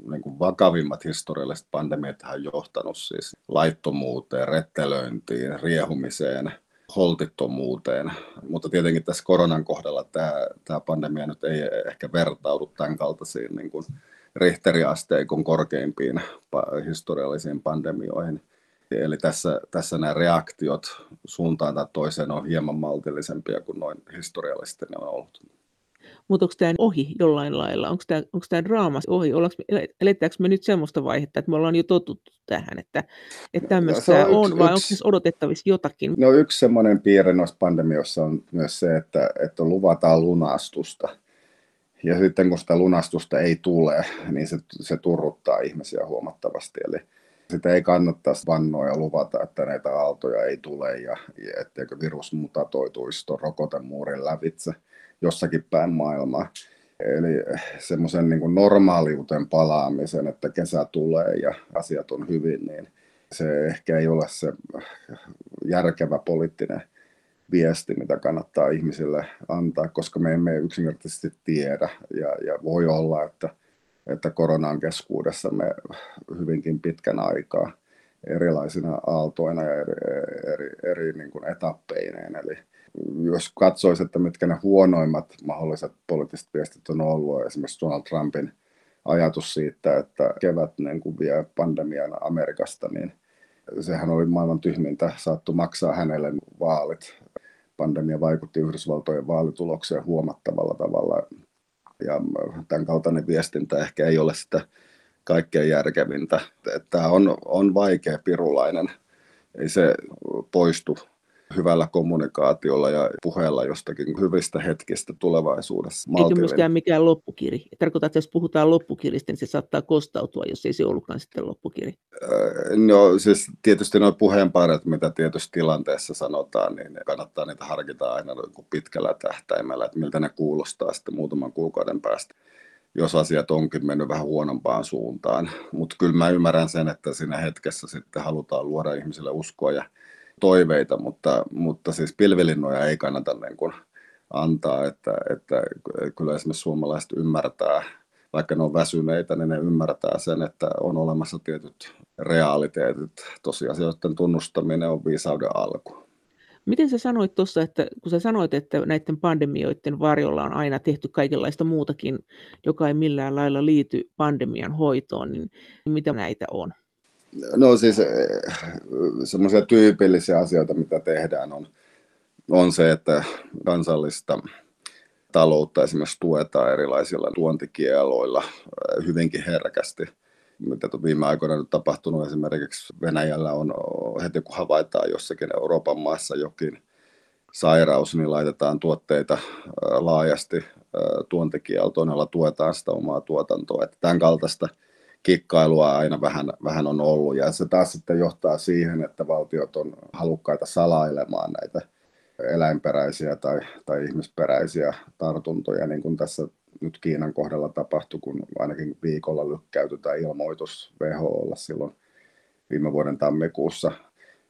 niin kuin vakavimmat historialliset pandemiat on johtanut siis laittomuuteen, rettelöintiin, riehumiseen, holtittomuuteen. Mutta tietenkin tässä koronan kohdalla tämä, tämä pandemia nyt ei ehkä vertaudu tämän kaltaisiin niin kuin Richteriasteikon korkeimpiin historiallisiin pandemioihin. Eli tässä, tässä nämä reaktiot suuntaan tai toiseen on hieman maltillisempia kuin noin historiallisesti ne on ollut mutta onko tämä ohi jollain lailla? Onko tämä, onko tämä draama ohi? Ollaanko, eletäänkö me nyt semmoista vaihetta, että me ollaan jo totuttu tähän, että, että tämmöistä no, on, on, vai onko siis odotettavissa jotakin? No yksi semmoinen piirre noissa pandemioissa on myös se, että, että luvataan lunastusta. Ja sitten kun sitä lunastusta ei tule, niin se, se turruttaa ihmisiä huomattavasti. Eli sitä ei kannattaisi vannoa ja luvata, että näitä aaltoja ei tule ja, ja etteikö virus mutatoituisi tuon rokotemuurin lävitse jossakin päin maailmaa. Eli semmoisen niin normaaliuteen palaamisen, että kesä tulee ja asiat on hyvin, niin se ehkä ei ole se järkevä poliittinen viesti, mitä kannattaa ihmisille antaa, koska me emme yksinkertaisesti tiedä. Ja, ja voi olla, että, että koronan keskuudessa me hyvinkin pitkän aikaa erilaisina aaltoina ja eri, eri, eri niin kuin etappeineen. Eli jos katsoisi, että mitkä ne huonoimmat mahdolliset poliittiset viestit on ollut, esimerkiksi Donald Trumpin ajatus siitä, että kevät niin kuin vie pandemian Amerikasta, niin sehän oli maailman tyhmintä, saattu maksaa hänelle vaalit. Pandemia vaikutti Yhdysvaltojen vaalitulokseen huomattavalla tavalla. Ja tämän kaltainen viestintä ehkä ei ole sitä kaikkein järkevintä. Tämä on, on vaikea pirulainen. Ei se poistu hyvällä kommunikaatiolla ja puheella jostakin hyvistä hetkistä tulevaisuudessa. Eikä myöskään mikään loppukiri. Tarkoittaa, että jos puhutaan loppukiristä, niin se saattaa kostautua, jos ei se ollutkaan sitten loppukiri. No siis tietysti nuo puheenparet, mitä tietysti tilanteessa sanotaan, niin kannattaa niitä harkita aina pitkällä tähtäimellä, että miltä ne kuulostaa sitten muutaman kuukauden päästä jos asiat onkin mennyt vähän huonompaan suuntaan. Mutta kyllä mä ymmärrän sen, että siinä hetkessä sitten halutaan luoda ihmisille uskoa ja toiveita, mutta, mutta siis pilvilinnoja ei kannata niin kuin antaa, että, että kyllä esimerkiksi suomalaiset ymmärtää, vaikka ne on väsyneitä, niin ne ymmärtää sen, että on olemassa tietyt realiteetit. Tosiasioiden tunnustaminen on viisauden alku. Miten sä sanoit tuossa, että kun sä sanoit, että näiden pandemioiden varjolla on aina tehty kaikenlaista muutakin, joka ei millään lailla liity pandemian hoitoon, niin mitä näitä on? No siis eh, semmoisia tyypillisiä asioita, mitä tehdään, on, on se, että kansallista taloutta esimerkiksi tuetaan erilaisilla tuontikieloilla eh, hyvinkin herkästi. Mitä viime aikoina on tapahtunut esimerkiksi Venäjällä on heti kun havaitaan jossakin Euroopan maassa jokin sairaus, niin laitetaan tuotteita eh, laajasti tuontikieltoon, jolla tuetaan sitä omaa tuotantoa. Että tämän kaltaista – kikkailua aina vähän, vähän on ollut. Ja se taas sitten johtaa siihen, että valtiot on halukkaita salailemaan näitä eläinperäisiä tai, tai ihmisperäisiä tartuntoja, niin kuin tässä nyt Kiinan kohdalla tapahtui, kun ainakin viikolla lykkäytyi tämä ilmoitus WHOlla silloin viime vuoden tammikuussa.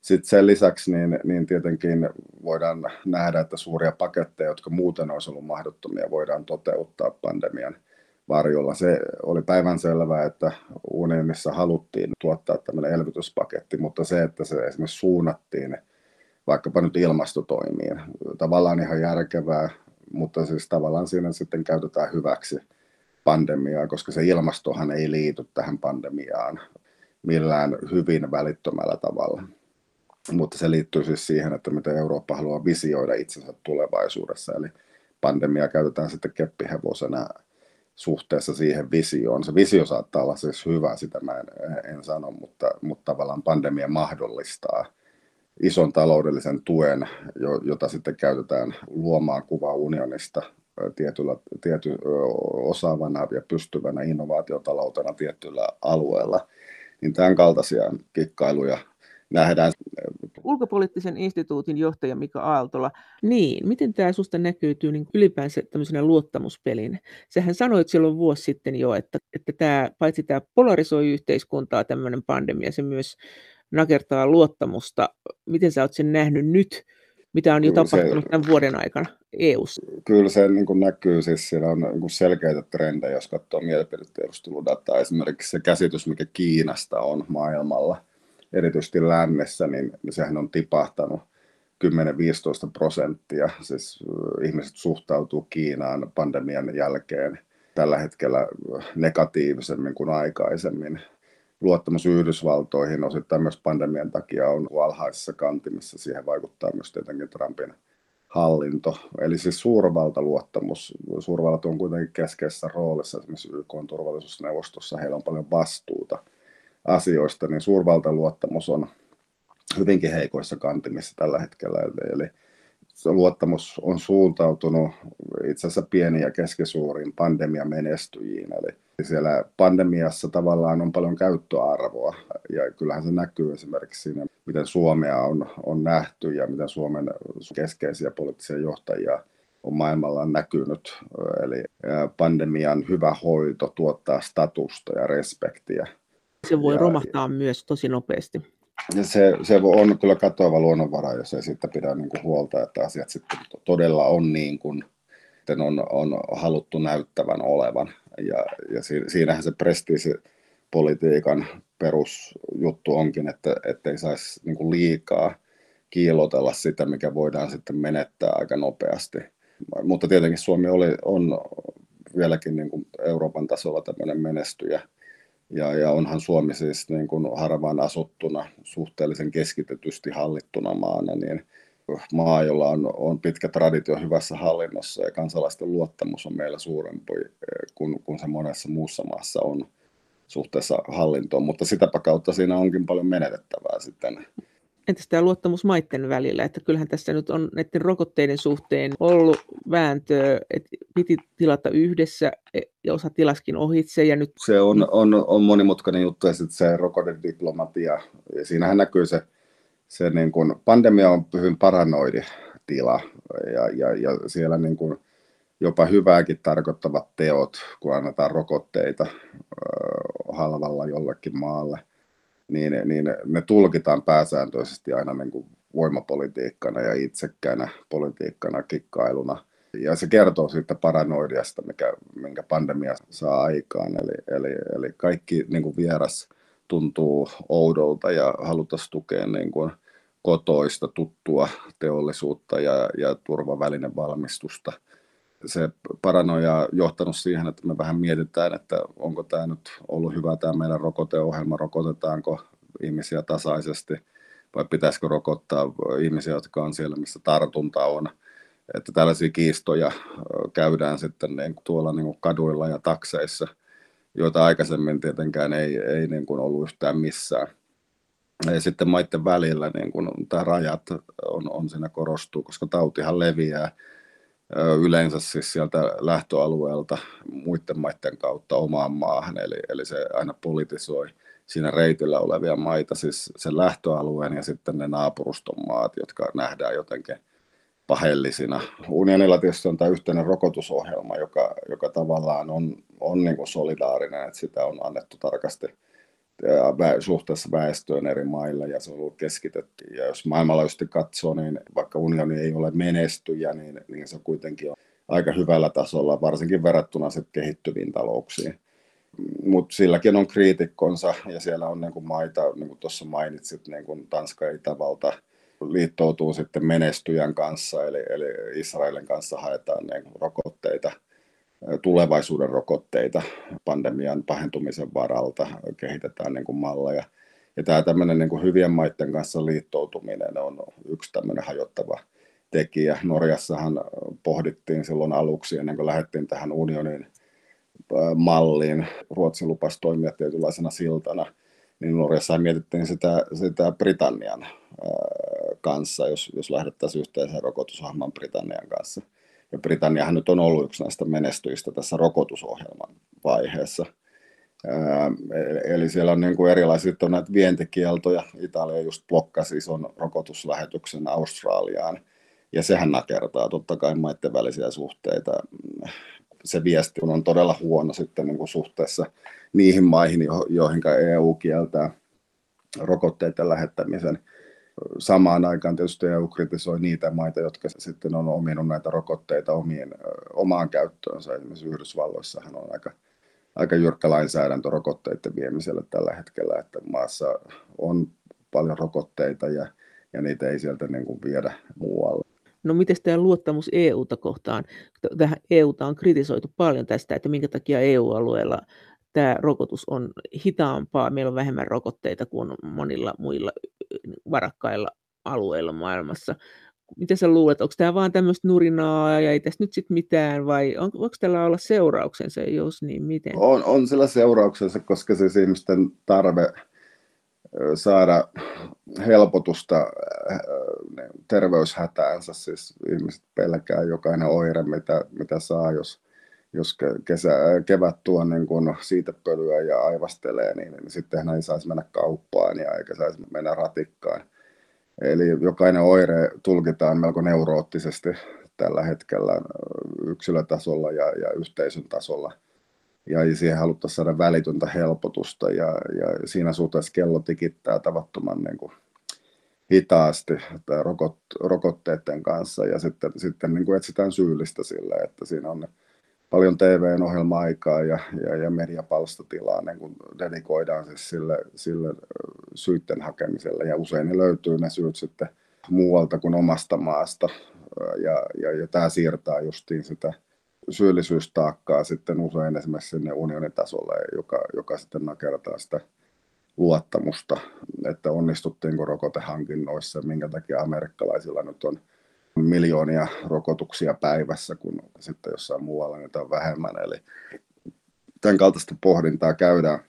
sitten sen lisäksi niin, niin tietenkin voidaan nähdä, että suuria paketteja, jotka muuten olisi ollut mahdottomia, voidaan toteuttaa pandemian varjolla. Se oli päivän selvää, että unionissa haluttiin tuottaa tämmöinen elvytyspaketti, mutta se, että se esimerkiksi suunnattiin vaikkapa nyt ilmastotoimiin, tavallaan ihan järkevää, mutta siis tavallaan siinä sitten käytetään hyväksi pandemiaa, koska se ilmastohan ei liity tähän pandemiaan millään hyvin välittömällä tavalla. Mutta se liittyy siis siihen, että miten Eurooppa haluaa visioida itsensä tulevaisuudessa. Eli pandemia käytetään sitten keppihevosena suhteessa siihen visioon. Se visio saattaa olla siis hyvä, sitä mä en, en sano, mutta, mutta tavallaan pandemia mahdollistaa ison taloudellisen tuen, jota sitten käytetään luomaan kuva unionista tietyllä, tiety, osaavana ja pystyvänä innovaatiotaloutena tietyllä alueella. Niin tämän kaltaisia kikkailuja nähdään. Ulkopoliittisen instituutin johtaja Mika Aaltola, niin, miten tämä sinusta näkyytyy niin ylipäänsä tämmöisenä luottamuspelinä? Sähän sanoit silloin vuosi sitten jo, että, että tämä, paitsi tämä polarisoi yhteiskuntaa tämmöinen pandemia, se myös nakertaa luottamusta. Miten sä oot sen nähnyt nyt, mitä on jo kyllä tapahtunut se, tämän vuoden aikana EU:ssa? Kyllä se niin kuin näkyy, siis siellä on niin kuin selkeitä trendejä, jos katsoo mielipidetiedusteludataa. Esimerkiksi se käsitys, mikä Kiinasta on maailmalla – erityisesti lännessä, niin sehän on tipahtanut 10-15 prosenttia. Siis ihmiset suhtautuu Kiinaan pandemian jälkeen tällä hetkellä negatiivisemmin kuin aikaisemmin. Luottamus Yhdysvaltoihin osittain myös pandemian takia on alhaisessa kantimissa. Siihen vaikuttaa myös tietenkin Trumpin hallinto. Eli siis suurvaltaluottamus. Suurvallat on kuitenkin keskeisessä roolissa esimerkiksi YK turvallisuusneuvostossa. Heillä on paljon vastuuta – asioista, niin suurvaltaluottamus on hyvinkin heikoissa kantimissa tällä hetkellä. Eli luottamus on suuntautunut itse asiassa pieniin ja keskisuuriin pandemiamenestyjiin. Eli siellä pandemiassa tavallaan on paljon käyttöarvoa ja kyllähän se näkyy esimerkiksi siinä, miten Suomea on, on nähty ja miten Suomen keskeisiä poliittisia johtajia on maailmalla näkynyt. Eli pandemian hyvä hoito tuottaa statusta ja respektiä se voi ja, romahtaa myös tosi nopeasti. Ja se, se on kyllä katoava luonnonvara, jos ei siitä pidä niin kuin huolta, että asiat sitten todella on niin kuin on, on haluttu näyttävän olevan. Ja, ja siinähän se prestiisipolitiikan perusjuttu onkin, että ei saisi niin liikaa kiilotella sitä, mikä voidaan sitten menettää aika nopeasti. Mutta tietenkin Suomi oli, on vieläkin niin kuin Euroopan tasolla tämmöinen menestyjä ja, ja onhan Suomi siis niin kuin harvaan asuttuna, suhteellisen keskitetysti hallittuna maana, niin maa, jolla on, on pitkä traditio hyvässä hallinnossa ja kansalaisten luottamus on meillä suurempi eh, kuin, kuin se monessa muussa maassa on suhteessa hallintoon, mutta sitä kautta siinä onkin paljon menetettävää sitten entäs tämä luottamus maiden välillä, että kyllähän tässä nyt on näiden rokotteiden suhteen ollut vääntöä, että piti tilata yhdessä e, ja osa tilaskin ohitse. Ja nyt... Se on, on, on monimutkainen juttu ja sitten se rokotediplomatia, ja siinähän näkyy se, se niin kuin, pandemia on hyvin paranoidi tila ja, ja, ja siellä niin kuin, jopa hyvääkin tarkoittavat teot, kun annetaan rokotteita halvalla jollekin maalle – niin, niin ne tulkitaan pääsääntöisesti aina niin kuin voimapolitiikkana ja itsekkäänä politiikkana, kikkailuna. Ja se kertoo siitä paranoidiasta, mikä, minkä pandemia saa aikaan. Eli, eli, eli kaikki niin kuin vieras tuntuu oudolta ja haluttaisiin tukea niin kuin kotoista, tuttua teollisuutta ja, ja turvavälinevalmistusta – se paranoja on johtanut siihen, että me vähän mietitään, että onko tämä nyt ollut hyvä tämä meidän rokoteohjelma, rokotetaanko ihmisiä tasaisesti vai pitäisikö rokottaa ihmisiä, jotka on siellä, missä tartunta on. Että tällaisia kiistoja käydään sitten niin tuolla niin kuin kaduilla ja takseissa, joita aikaisemmin tietenkään ei, ei niin kuin ollut yhtään missään. Ja sitten maiden välillä niin kuin, tämä rajat on, on siinä korostuu, koska tautihan leviää yleensä siis sieltä lähtöalueelta muiden maiden kautta omaan maahan, eli, eli se aina politisoi siinä reitillä olevia maita, siis sen lähtöalueen ja sitten ne naapuruston maat, jotka nähdään jotenkin pahellisina. Unionilla tietysti on tämä yhteinen rokotusohjelma, joka, joka tavallaan on, on niin solidaarinen, että sitä on annettu tarkasti suhteessa väestöön eri mailla ja se on ollut keskitetty. Ja jos maailmanlaajuisesti katsoo, niin vaikka unioni ei ole menestyjä, niin, niin se kuitenkin on aika hyvällä tasolla, varsinkin verrattuna sitten kehittyviin talouksiin. Mutta silläkin on kriitikkonsa ja siellä on niinku maita, niin kuin tuossa mainitsit, kuin Tanska ja Itävalta liittoutuu sitten menestyjän kanssa, eli, eli Israelin kanssa haetaan niin rokotteita – tulevaisuuden rokotteita pandemian pahentumisen varalta, kehitetään niin kuin malleja. Ja tämä tämmöinen niin kuin hyvien maiden kanssa liittoutuminen on yksi tämmöinen hajottava tekijä. Norjassahan pohdittiin silloin aluksi, ennen kuin lähdettiin tähän unionin malliin, Ruotsi lupasi toimia tietynlaisena siltana, niin Norjassa mietittiin sitä, sitä Britannian kanssa, jos, jos lähdettäisiin yhteiseen rokotusohjelmaan Britannian kanssa – ja Britanniahan nyt on ollut yksi näistä menestyistä tässä rokotusohjelman vaiheessa. Eli siellä on niin kuin erilaisia on näitä vientikieltoja. Italia just blokkasi ison rokotuslähetyksen Australiaan. Ja sehän nakertaa totta kai maiden välisiä suhteita. Se viesti on todella huono sitten niin kuin suhteessa niihin maihin, joihin EU kieltää rokotteiden lähettämisen – samaan aikaan tietysti EU kritisoi niitä maita, jotka sitten on ominut näitä rokotteita omien, omaan käyttöönsä. Esimerkiksi Yhdysvalloissahan on aika, aika jyrkkä lainsäädäntö rokotteiden viemiselle tällä hetkellä, että maassa on paljon rokotteita ja, ja niitä ei sieltä niin kuin viedä muualle. No miten tämä luottamus EUta kohtaan? Tähän EUta on kritisoitu paljon tästä, että minkä takia EU-alueella tämä rokotus on hitaampaa, meillä on vähemmän rokotteita kuin monilla muilla varakkailla alueilla maailmassa. Miten sä luulet, onko tämä vaan tämmöistä nurinaa ja ei tässä nyt sitten mitään vai on, onko tällä olla seurauksensa, jos niin miten? On, on sillä seurauksensa, koska siis ihmisten tarve saada helpotusta terveyshätäänsä, siis ihmiset pelkää jokainen oire, mitä, mitä saa, jos jos kesä, kevät tuo niin kun siitepölyä ja aivastelee, niin, niin sitten hän ei saisi mennä kauppaan ja eikä saisi mennä ratikkaan. Eli jokainen oire tulkitaan melko neuroottisesti tällä hetkellä yksilötasolla ja, ja yhteisön tasolla. Ja siihen haluttaisiin saada välitöntä helpotusta ja, ja siinä suhteessa kello tikittää tavattoman niin kuin hitaasti rokot, rokotteiden kanssa ja sitten, sitten niin kuin etsitään syyllistä sille, että siinä on paljon TV-ohjelma-aikaa ja, ja, ja mediapalstatilaa niin kun dedikoidaan siis sille, sille syytten hakemiselle. Ja usein ne löytyy ne syyt sitten muualta kuin omasta maasta. Ja, ja, ja tämä siirtää justiin sitä syyllisyystaakkaa sitten usein esimerkiksi sinne unionin tasolle, joka, joka sitten nakertaa sitä luottamusta, että onnistuttiinko rokotehankinnoissa, minkä takia amerikkalaisilla nyt on miljoonia rokotuksia päivässä, kun sitten jossain muualla niitä on vähemmän. Eli tämän kaltaista pohdintaa käydään.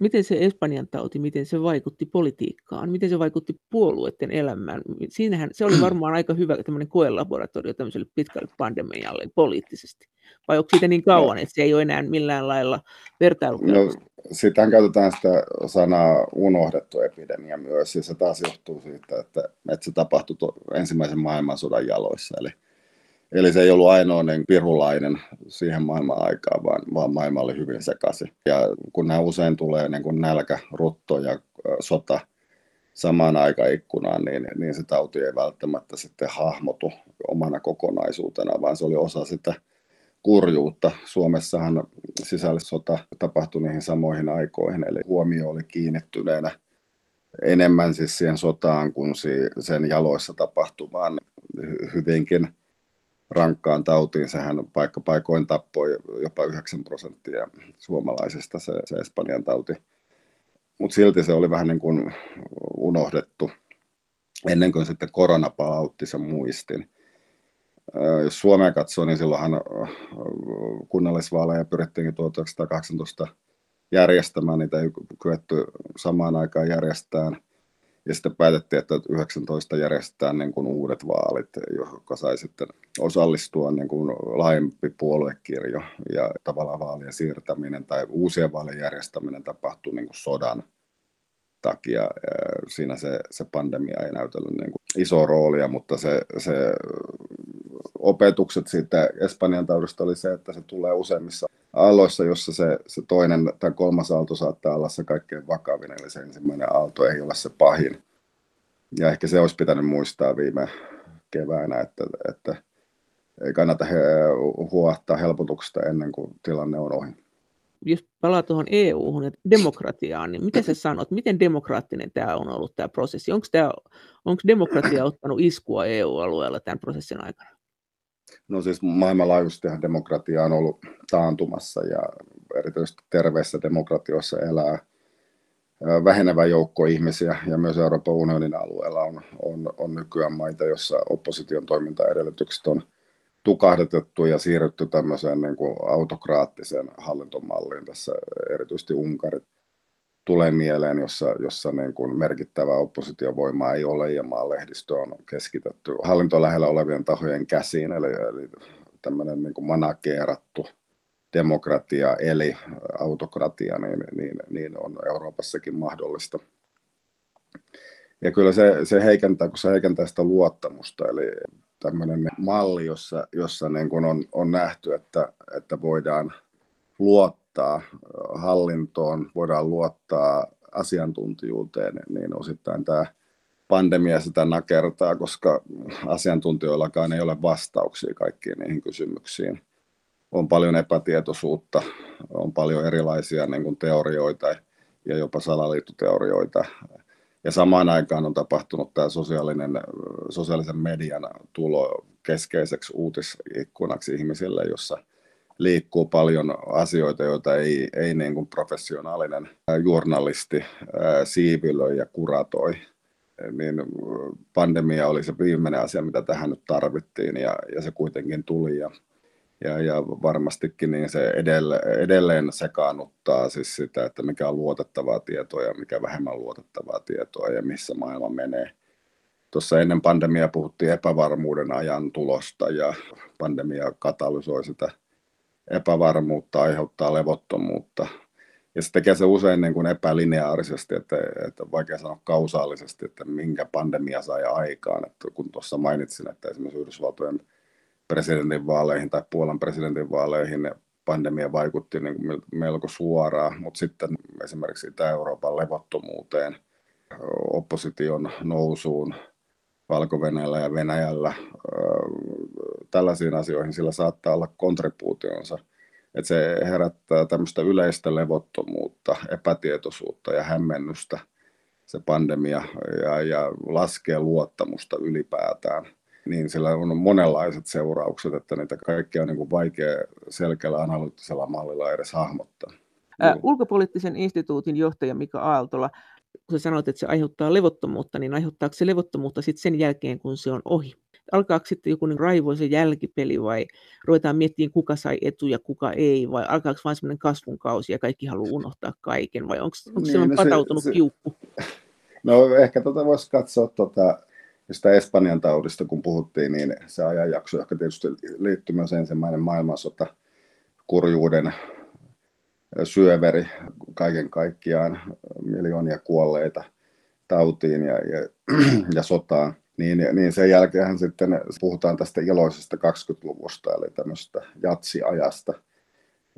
Miten se Espanjan tauti, miten se vaikutti politiikkaan, miten se vaikutti puolueiden elämään? Siinähän se oli varmaan aika hyvä tämmöinen koelaboratorio tämmöiselle pitkälle pandemialle poliittisesti. Vai onko siitä niin kauan, no, että se ei ole enää millään lailla vertailukelpoista? No, sitähän käytetään sitä sanaa unohdettu epidemia myös, ja se taas johtuu siitä, että, että se tapahtui ensimmäisen maailmansodan jaloissa. Eli, eli se ei ollut ainoa niin pirulainen siihen maailman aikaan, vaan, vaan maailma oli hyvin sekaisin. Ja kun nämä usein tulee niin kuin nälkä, rutto ja sota samaan aikaikkunaan, niin, niin se tauti ei välttämättä sitten hahmotu omana kokonaisuutena, vaan se oli osa sitä kurjuutta. Suomessahan sisällissota tapahtui niihin samoihin aikoihin, eli huomio oli kiinnittyneenä enemmän siis siihen sotaan kuin sen jaloissa tapahtuvaan hyvinkin rankkaan tautiin. Sehän paikka paikoin tappoi jopa 9 prosenttia suomalaisista se, se Espanjan tauti. Mutta silti se oli vähän niin kuin unohdettu ennen kuin sitten korona palautti sen muistin jos Suomea katsoo, niin silloinhan kunnallisvaaleja pyrittiin 1918 järjestämään, niitä ei kyetty samaan aikaan järjestämään. Ja sitten päätettiin, että 19 järjestetään niin kuin uudet vaalit, joka sai sitten osallistua niin kuin laajempi puoluekirjo ja tavallaan vaalien siirtäminen tai uusien vaalien järjestäminen tapahtui niin kuin sodan takia. Siinä se, se pandemia ei näytellyt niin kuin iso roolia, mutta se, se opetukset siitä Espanjan taudista oli se, että se tulee useimmissa aalloissa, jossa se, se toinen tai kolmas aalto saattaa olla se kaikkein vakavin, eli se ensimmäinen aalto ei ole se pahin. Ja ehkä se olisi pitänyt muistaa viime keväänä, että, että ei kannata he, huohtaa helpotuksesta ennen kuin tilanne on ohi. Jos palaa tuohon EU-hun ja demokratiaan, niin mitä sä sanot, miten demokraattinen tämä on ollut tämä prosessi? Onko, tämä, onko demokratia ottanut iskua EU-alueella tämän prosessin aikana? No siis maailmanlaajuisesti demokratia on ollut taantumassa ja erityisesti terveissä demokratioissa elää vähenevä joukko ihmisiä ja myös Euroopan unionin alueella on, on, on nykyään maita, jossa opposition toimintaedellytykset on tukahdetettu ja siirrytty tämmöiseen niin kuin autokraattiseen hallintomalliin. Tässä erityisesti Unkarit tulee mieleen, jossa, jossa niin kuin merkittävää oppositiovoimaa ei ole ja maan lehdistö on keskitetty hallinto lähellä olevien tahojen käsiin, eli, eli tämmöinen niin kuin manakeerattu demokratia eli autokratia, niin, niin, niin on Euroopassakin mahdollista. Ja kyllä se, se heikentää, kun se heikentää sitä luottamusta, eli tämmöinen malli, jossa, jossa niin kuin on, on nähty, että, että voidaan luottaa hallintoon, voidaan luottaa asiantuntijuuteen, niin osittain tämä pandemia sitä nakertaa, koska asiantuntijoillakaan ei ole vastauksia kaikkiin niihin kysymyksiin. On paljon epätietoisuutta, on paljon erilaisia niin kuin teorioita ja jopa salaliittoteorioita ja samaan aikaan on tapahtunut tämä sosiaalinen, sosiaalisen median tulo keskeiseksi uutisikkunaksi ihmisille, jossa liikkuu paljon asioita, joita ei, ei niin kuin professionaalinen journalisti siivilöi ja kuratoi. Niin pandemia oli se viimeinen asia, mitä tähän nyt tarvittiin ja, ja se kuitenkin tuli. Ja ja, ja varmastikin niin se edelle, edelleen sekaannuttaa siis sitä, että mikä on luotettavaa tietoa ja mikä vähemmän luotettavaa tietoa ja missä maailma menee. Tuossa ennen pandemiaa puhuttiin epävarmuuden ajan tulosta ja pandemia katalysoi sitä epävarmuutta, aiheuttaa levottomuutta. Ja se tekee se usein niin kuin epälineaarisesti, että, että on vaikea sanoa kausaalisesti, että minkä pandemia sai aikaan. Että kun tuossa mainitsin, että esimerkiksi Yhdysvaltojen presidentinvaaleihin tai Puolan presidentinvaaleihin pandemia vaikutti niin kuin melko suoraan, mutta sitten esimerkiksi Itä-Euroopan levottomuuteen, opposition nousuun valko ja Venäjällä, tällaisiin asioihin sillä saattaa olla kontribuutionsa. Että se herättää tämmöistä yleistä levottomuutta, epätietoisuutta ja hämmennystä se pandemia ja, ja laskee luottamusta ylipäätään niin sillä on monenlaiset seuraukset, että niitä kaikkia on niin kuin vaikea selkeällä analyyttisella mallilla edes hahmottaa. Ulkopoliittisen instituutin johtaja Mika Aaltola, kun sä sanoit, että se aiheuttaa levottomuutta, niin aiheuttaako se levottomuutta sitten sen jälkeen, kun se on ohi? Alkaako sitten joku niin raivoisen jälkipeli vai ruvetaan miettimään, kuka sai etuja, kuka ei, vai alkaako vain semmoinen kasvun kausi ja kaikki haluaa unohtaa kaiken, vai onko, onko niin, no patautunut se, kiukku? No ehkä tota voisi katsoa tota, sitä Espanjan taudista, kun puhuttiin, niin se ajanjakso ehkä tietysti liittyy myös ensimmäinen maailmansota, kurjuuden syöveri kaiken kaikkiaan, miljoonia kuolleita tautiin ja, ja, ja sotaan. Niin, niin sen jälkeen sitten puhutaan tästä iloisesta 20-luvusta, eli tämmöistä jatsiajasta,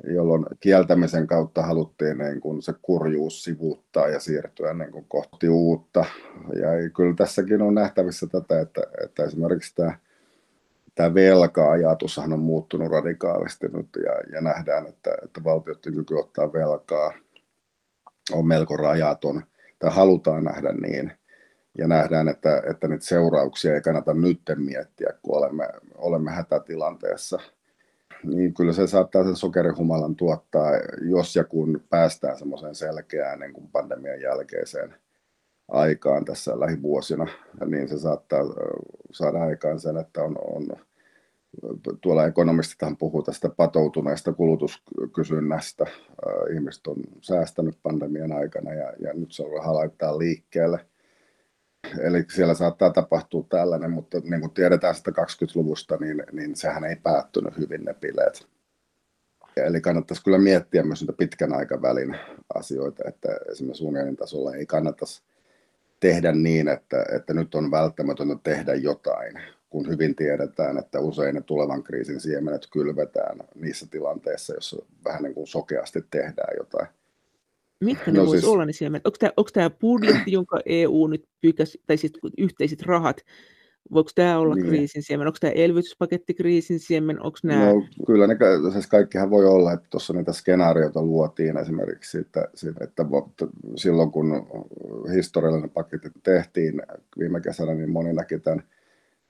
jolloin kieltämisen kautta haluttiin niin kuin se kurjuus sivuuttaa ja siirtyä niin kuin kohti uutta. Ja kyllä tässäkin on nähtävissä tätä, että, että esimerkiksi tämä, tämä velka-ajatushan on muuttunut radikaalisti nyt ja, ja nähdään, että, että valtioiden kyky ottaa velkaa on melko rajaton, tai halutaan nähdä niin. Ja nähdään, että, että niitä seurauksia ei kannata nyt miettiä, kun olemme, olemme hätätilanteessa – niin kyllä se saattaa sen sokerihumalan tuottaa, jos ja kun päästään semmoiseen selkeään niin kuin pandemian jälkeiseen aikaan tässä lähivuosina, niin se saattaa saada aikaan sen, että on, on tuolla ekonomistithan puhuu tästä patoutuneesta kulutuskysynnästä. Ihmiset on säästänyt pandemian aikana ja, ja nyt se on laittaa liikkeelle – Eli siellä saattaa tapahtua tällainen, mutta niin kuin tiedetään sitä 20-luvusta, niin, niin sehän ei päättynyt hyvin ne bileet. Eli kannattaisi kyllä miettiä myös niitä pitkän aikavälin asioita, että esimerkiksi unionin tasolla ei kannattaisi tehdä niin, että, että nyt on välttämätöntä tehdä jotain, kun hyvin tiedetään, että usein ne tulevan kriisin siemenet kylvetään niissä tilanteissa, joissa vähän niin kuin sokeasti tehdään jotain. Mitkä ne no voisi siis... olla ne siemenet? Onko tämä, onko tämä budjetti, jonka EU nyt pykäsi, tai siis yhteiset rahat, Voiko tämä olla niin. kriisin siemen? Onko tämä elvytyspaketti kriisin siemen? Onko nämä... No, kyllä ne, siis kaikkihan voi olla, että tuossa niitä skenaarioita luotiin esimerkiksi siitä, siitä, että silloin kun historiallinen paketti tehtiin viime kesänä, niin moni näki tämän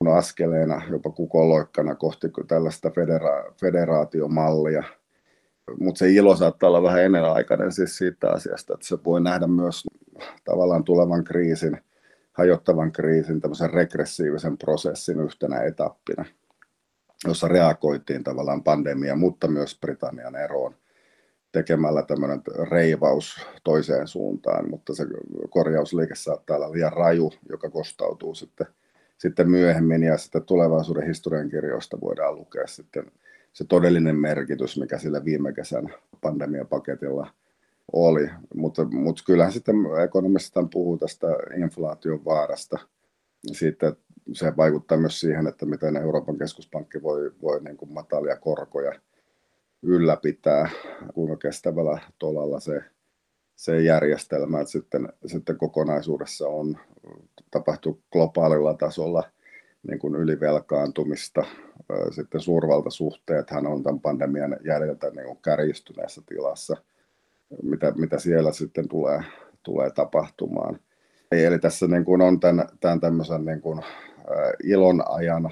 askeleena, jopa kukoloikkana kohti tällaista federa- federaatiomallia. Mutta se ilo saattaa olla vähän ennenaikainen siis siitä asiasta, että se voi nähdä myös tavallaan tulevan kriisin – hajottavan kriisin tämmöisen regressiivisen prosessin yhtenä etappina, jossa reagoitiin tavallaan pandemia, mutta myös Britannian eroon tekemällä tämmöinen reivaus toiseen suuntaan, mutta se korjausliike saattaa olla liian raju, joka kostautuu sitten, sitten myöhemmin ja sitten tulevaisuuden historiankirjoista voidaan lukea sitten se todellinen merkitys, mikä sillä viime kesän pandemiapaketilla oli, mutta, mutta kyllähän sitten ekonomistit puhuu tästä inflaation vaarasta. Siitä se vaikuttaa myös siihen, että miten Euroopan keskuspankki voi, voi niin kuin matalia korkoja ylläpitää, kuinka kestävällä tolalla se, se järjestelmä että sitten, sitten kokonaisuudessa on, tapahtuu globaalilla tasolla niin kuin ylivelkaantumista, sitten suurvaltasuhteethan on tämän pandemian jäljiltä niin kuin kärjistyneessä tilassa – mitä, mitä siellä sitten tulee, tulee tapahtumaan. Eli tässä niin kuin on tämän, tämän tämmöisen niin kuin, ilon ajan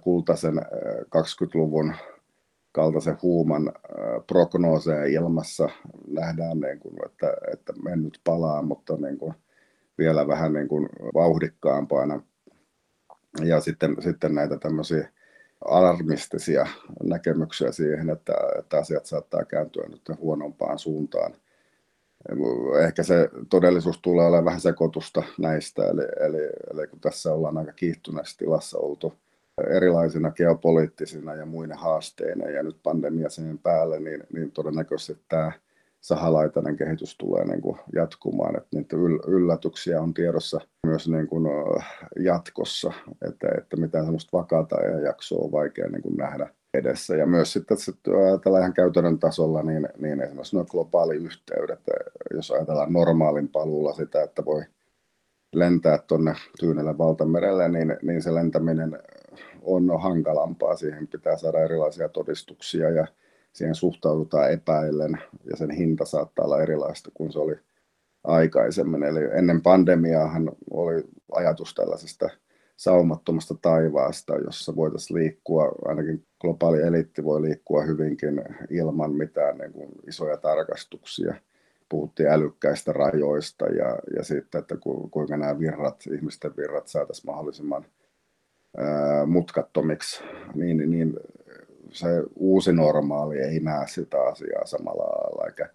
kultaisen 20-luvun kaltaisen huuman prognooseja ilmassa. Nähdään, niin kuin, että, että mennyt palaa, mutta niin kuin vielä vähän niin kuin vauhdikkaampana. Ja sitten, sitten näitä tämmöisiä alarmistisia näkemyksiä siihen, että, että asiat saattaa kääntyä nyt huonompaan suuntaan. Ehkä se todellisuus tulee olemaan vähän sekoitusta näistä, eli, eli, eli kun tässä ollaan aika kiihtyneessä tilassa oltu erilaisina geopoliittisina ja muina haasteina ja nyt pandemia sen päälle, niin, niin todennäköisesti tämä sahalaitainen kehitys tulee niin kuin jatkumaan, että niitä yllätyksiä on tiedossa myös niin kuin jatkossa, että, että mitään semmoista vakaata jaksoa on vaikea niin kuin nähdä edessä. Ja myös sitten tällä ihan käytännön tasolla, niin, niin esimerkiksi nuo globaaliyhteydet, jos ajatellaan normaalin paluulla sitä, että voi lentää tuonne Tyynelle valtamerelle, niin, niin se lentäminen on hankalampaa. Siihen pitää saada erilaisia todistuksia ja siihen suhtaudutaan epäillen ja sen hinta saattaa olla erilaista kuin se oli aikaisemmin. Eli ennen pandemiaahan oli ajatus tällaisesta saumattomasta taivaasta, jossa voitaisiin liikkua, ainakin globaali eliitti voi liikkua hyvinkin ilman mitään niin kuin isoja tarkastuksia. Puhuttiin älykkäistä rajoista ja, ja sitten, että ku, kuinka nämä virrat, ihmisten virrat saataisiin mahdollisimman ää, mutkattomiksi, niin, niin se uusi normaali ei näe sitä asiaa samalla lailla, eikä,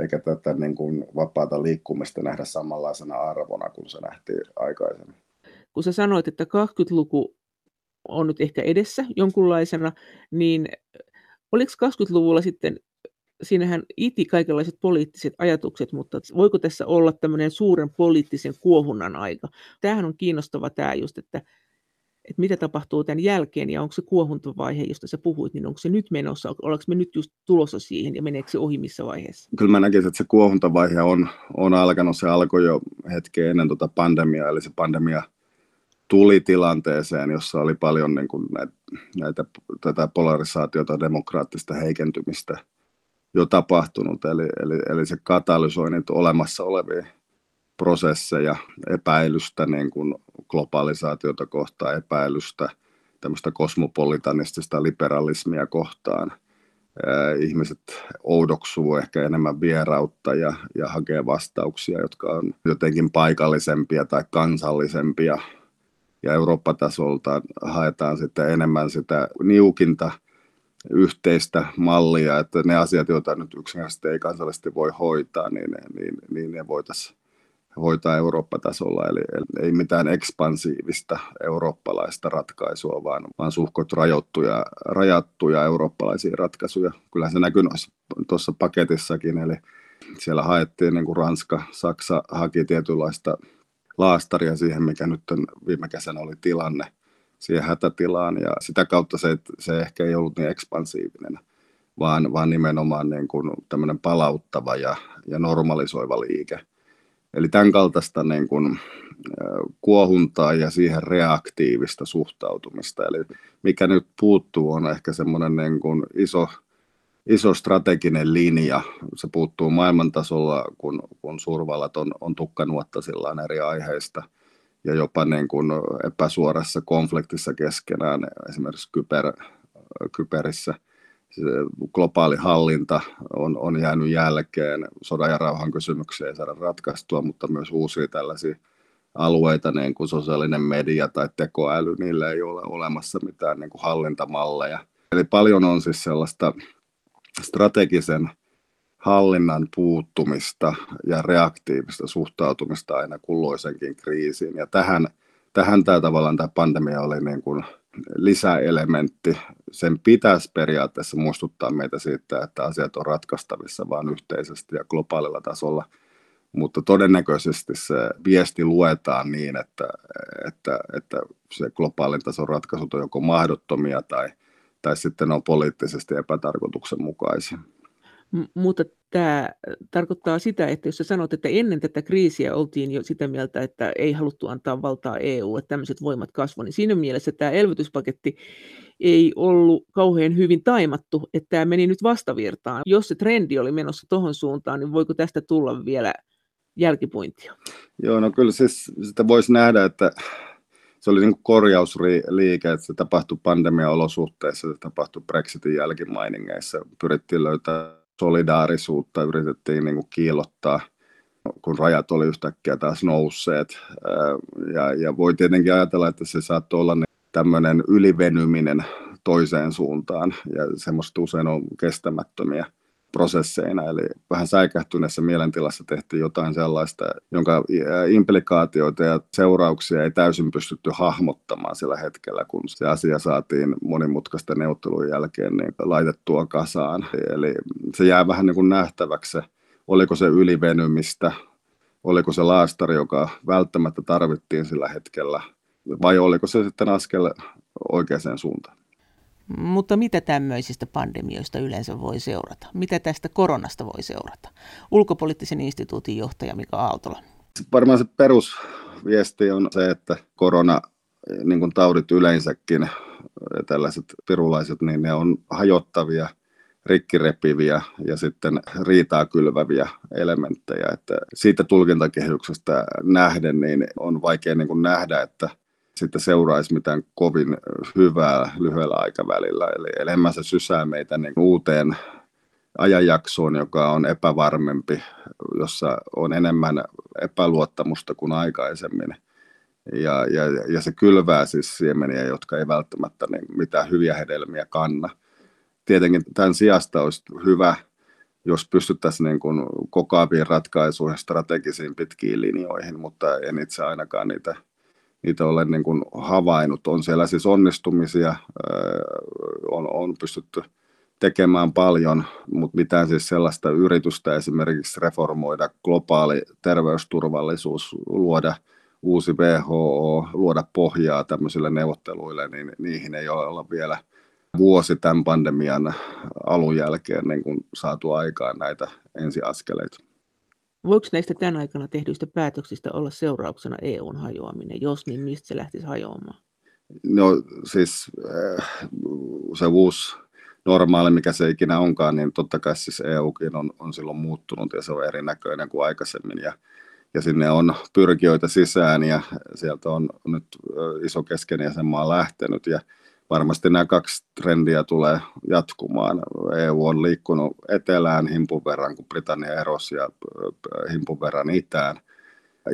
eikä tätä niin kuin vapaata liikkumista nähdä samanlaisena arvona kuin se nähtiin aikaisemmin. Kun sä sanoit, että 20-luku on nyt ehkä edessä jonkunlaisena, niin oliko 20-luvulla sitten, siinähän iti kaikenlaiset poliittiset ajatukset, mutta voiko tässä olla tämmöinen suuren poliittisen kuohunnan aika? Tämähän on kiinnostava tämä just, että että mitä tapahtuu tämän jälkeen ja onko se kuohuntavaihe, josta sä puhuit, niin onko se nyt menossa, ollaanko me nyt just tulossa siihen ja meneekö se ohi missä vaiheessa? Kyllä mä näkisin, että se kuohuntavaihe on, on alkanut, se alkoi jo hetken ennen tuota pandemiaa, eli se pandemia tuli tilanteeseen, jossa oli paljon niin kuin näitä, näitä, tätä polarisaatiota, demokraattista heikentymistä jo tapahtunut, eli, eli, eli se katalysoi niitä olemassa olevia prosesseja, epäilystä niin kuin globalisaatiota kohtaan, epäilystä tämmöistä kosmopolitanistista liberalismia kohtaan. Ihmiset oudoksuu ehkä enemmän vierautta ja, ja hakee vastauksia, jotka on jotenkin paikallisempia tai kansallisempia. Ja Eurooppa-tasolta haetaan sitten enemmän sitä niukinta yhteistä mallia, että ne asiat, joita nyt yksinkertaisesti ei kansallisesti voi hoitaa, niin, niin, niin ne voitaisiin hoitaa Eurooppa-tasolla, eli, eli ei mitään ekspansiivista eurooppalaista ratkaisua, vaan, vaan suhkot rajoittuja, rajattuja eurooppalaisia ratkaisuja. Kyllä se näkyy tuossa paketissakin, eli siellä haettiin, niin kuin Ranska, Saksa haki tietynlaista laastaria siihen, mikä nyt viime kesänä oli tilanne. Siihen hätätilaan ja sitä kautta se, se ehkä ei ollut niin ekspansiivinen, vaan, vaan nimenomaan niin kuin tämmöinen palauttava ja, ja normalisoiva liike. Eli tämän kaltaista niin kuin, kuohuntaa ja siihen reaktiivista suhtautumista. Eli mikä nyt puuttuu on ehkä semmoinen niin kuin iso, iso strateginen linja. Se puuttuu maailmantasolla, kun, kun suurvallat on, on tukkanuottasillaan eri aiheista ja jopa niin kuin epäsuorassa konfliktissa keskenään, esimerkiksi kyber, kyberissä – globaali hallinta on, on jäänyt jälkeen, sodan ja rauhan kysymyksiä ei saada ratkaistua, mutta myös uusia tällaisia alueita, niin kuin sosiaalinen media tai tekoäly, niillä ei ole olemassa mitään niin kuin hallintamalleja. Eli paljon on siis sellaista strategisen hallinnan puuttumista ja reaktiivista suhtautumista aina kulloisenkin kriisiin. Ja tähän, tähän tämä tavallaan tämä pandemia oli niin kuin lisäelementti. Sen pitäisi periaatteessa muistuttaa meitä siitä, että asiat on ratkaistavissa vain yhteisesti ja globaalilla tasolla. Mutta todennäköisesti se viesti luetaan niin, että, että, että se globaalin tason ratkaisut on joko mahdottomia tai, tai sitten on poliittisesti epätarkoituksenmukaisia. Mutta tämä tarkoittaa sitä, että jos sä sanot, että ennen tätä kriisiä oltiin jo sitä mieltä, että ei haluttu antaa valtaa EU, että tämmöiset voimat kasvoivat, niin siinä mielessä tämä elvytyspaketti ei ollut kauhean hyvin taimattu, että tämä meni nyt vastavirtaan. Jos se trendi oli menossa tuohon suuntaan, niin voiko tästä tulla vielä jälkipuintia? Joo, no kyllä siis sitä voisi nähdä, että se oli niin korjausliike, että se tapahtui pandemia-olosuhteissa, se tapahtui Brexitin jälkimainingeissa, pyrittiin löytää solidaarisuutta yritettiin niin kuin kiillottaa, kun rajat oli yhtäkkiä taas nousseet. Ja, ja voi tietenkin ajatella, että se saattoi olla tämmöinen ylivenyminen toiseen suuntaan, ja semmoista usein on kestämättömiä prosesseina, eli vähän säikähtyneessä mielentilassa tehtiin jotain sellaista, jonka implikaatioita ja seurauksia ei täysin pystytty hahmottamaan sillä hetkellä, kun se asia saatiin monimutkaisten neuvottelujen jälkeen niin laitettua kasaan. Eli se jää vähän niin kuin nähtäväksi, oliko se ylivenymistä, oliko se laastari, joka välttämättä tarvittiin sillä hetkellä, vai oliko se sitten askel oikeaan suuntaan. Mutta mitä tämmöisistä pandemioista yleensä voi seurata? Mitä tästä koronasta voi seurata? Ulkopoliittisen instituutin johtaja Mika Aaltola. Varmaan se perusviesti on se, että korona, niin kuin taudit yleensäkin, tällaiset pirulaiset, niin ne on hajottavia, rikkirepiviä ja sitten riitaa kylväviä elementtejä. Että siitä tulkintakehyksestä nähden niin on vaikea niin kuin nähdä, että sitten seuraisi mitään kovin hyvää lyhyellä aikavälillä. Eli enemmän se sysää meitä niin uuteen ajanjaksoon, joka on epävarmempi, jossa on enemmän epäluottamusta kuin aikaisemmin. Ja, ja, ja se kylvää siis siemeniä, jotka ei välttämättä niin mitään hyviä hedelmiä kanna. Tietenkin tämän sijasta olisi hyvä, jos pystyttäisiin niin kuin kokoaviin ratkaisuihin, strategisiin pitkiin linjoihin, mutta en itse ainakaan niitä – niitä olen niin kuin havainnut. On siellä siis onnistumisia, on, on pystytty tekemään paljon, mutta mitään siis sellaista yritystä esimerkiksi reformoida globaali terveysturvallisuus, luoda uusi WHO, luoda pohjaa tämmöisille neuvotteluille, niin niihin ei ole olla vielä vuosi tämän pandemian alun jälkeen niin kuin saatu aikaan näitä ensiaskeleita. Voiko näistä tämän aikana tehdyistä päätöksistä olla seurauksena EUn hajoaminen? Jos, niin mistä se lähtisi hajoamaan? No siis äh, se uusi normaali, mikä se ikinä onkaan, niin totta kai siis EUkin on, on silloin muuttunut ja se on erinäköinen kuin aikaisemmin. Ja, ja sinne on pyrkijöitä sisään ja sieltä on nyt iso keskeinen jäsenmaa lähtenyt. Ja varmasti nämä kaksi trendiä tulee jatkumaan. EU on liikkunut etelään himpun verran, kun Britannia erosi ja himpun verran itään.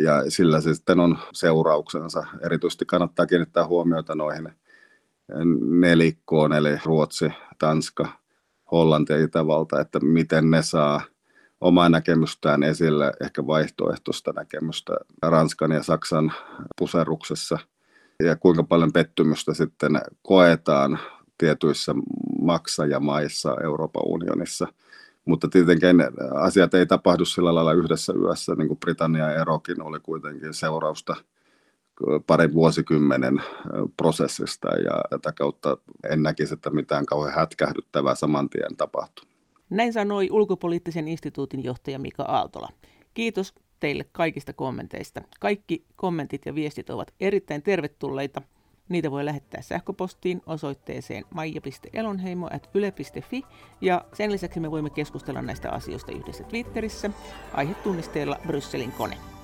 Ja sillä se sitten on seurauksensa. Erityisesti kannattaa kiinnittää huomiota noihin nelikkoon, eli Ruotsi, Tanska, Hollanti ja Itävalta, että miten ne saa omaa näkemystään esille, ehkä vaihtoehtoista näkemystä Ranskan ja Saksan puseruksessa – ja kuinka paljon pettymystä sitten koetaan tietyissä maksajamaissa Euroopan unionissa. Mutta tietenkin asiat ei tapahdu sillä lailla yhdessä yössä, niin kuin Britannian erokin oli kuitenkin seurausta parin vuosikymmenen prosessista ja tätä kautta en näkisi, että mitään kauhean hätkähdyttävää saman tien tapahtuu. Näin sanoi ulkopoliittisen instituutin johtaja Mika Aaltola. Kiitos teille kaikista kommenteista. Kaikki kommentit ja viestit ovat erittäin tervetulleita. Niitä voi lähettää sähköpostiin osoitteeseen maija.elonheimo.yle.fi ja sen lisäksi me voimme keskustella näistä asioista yhdessä Twitterissä aihetunnisteella Brysselin kone.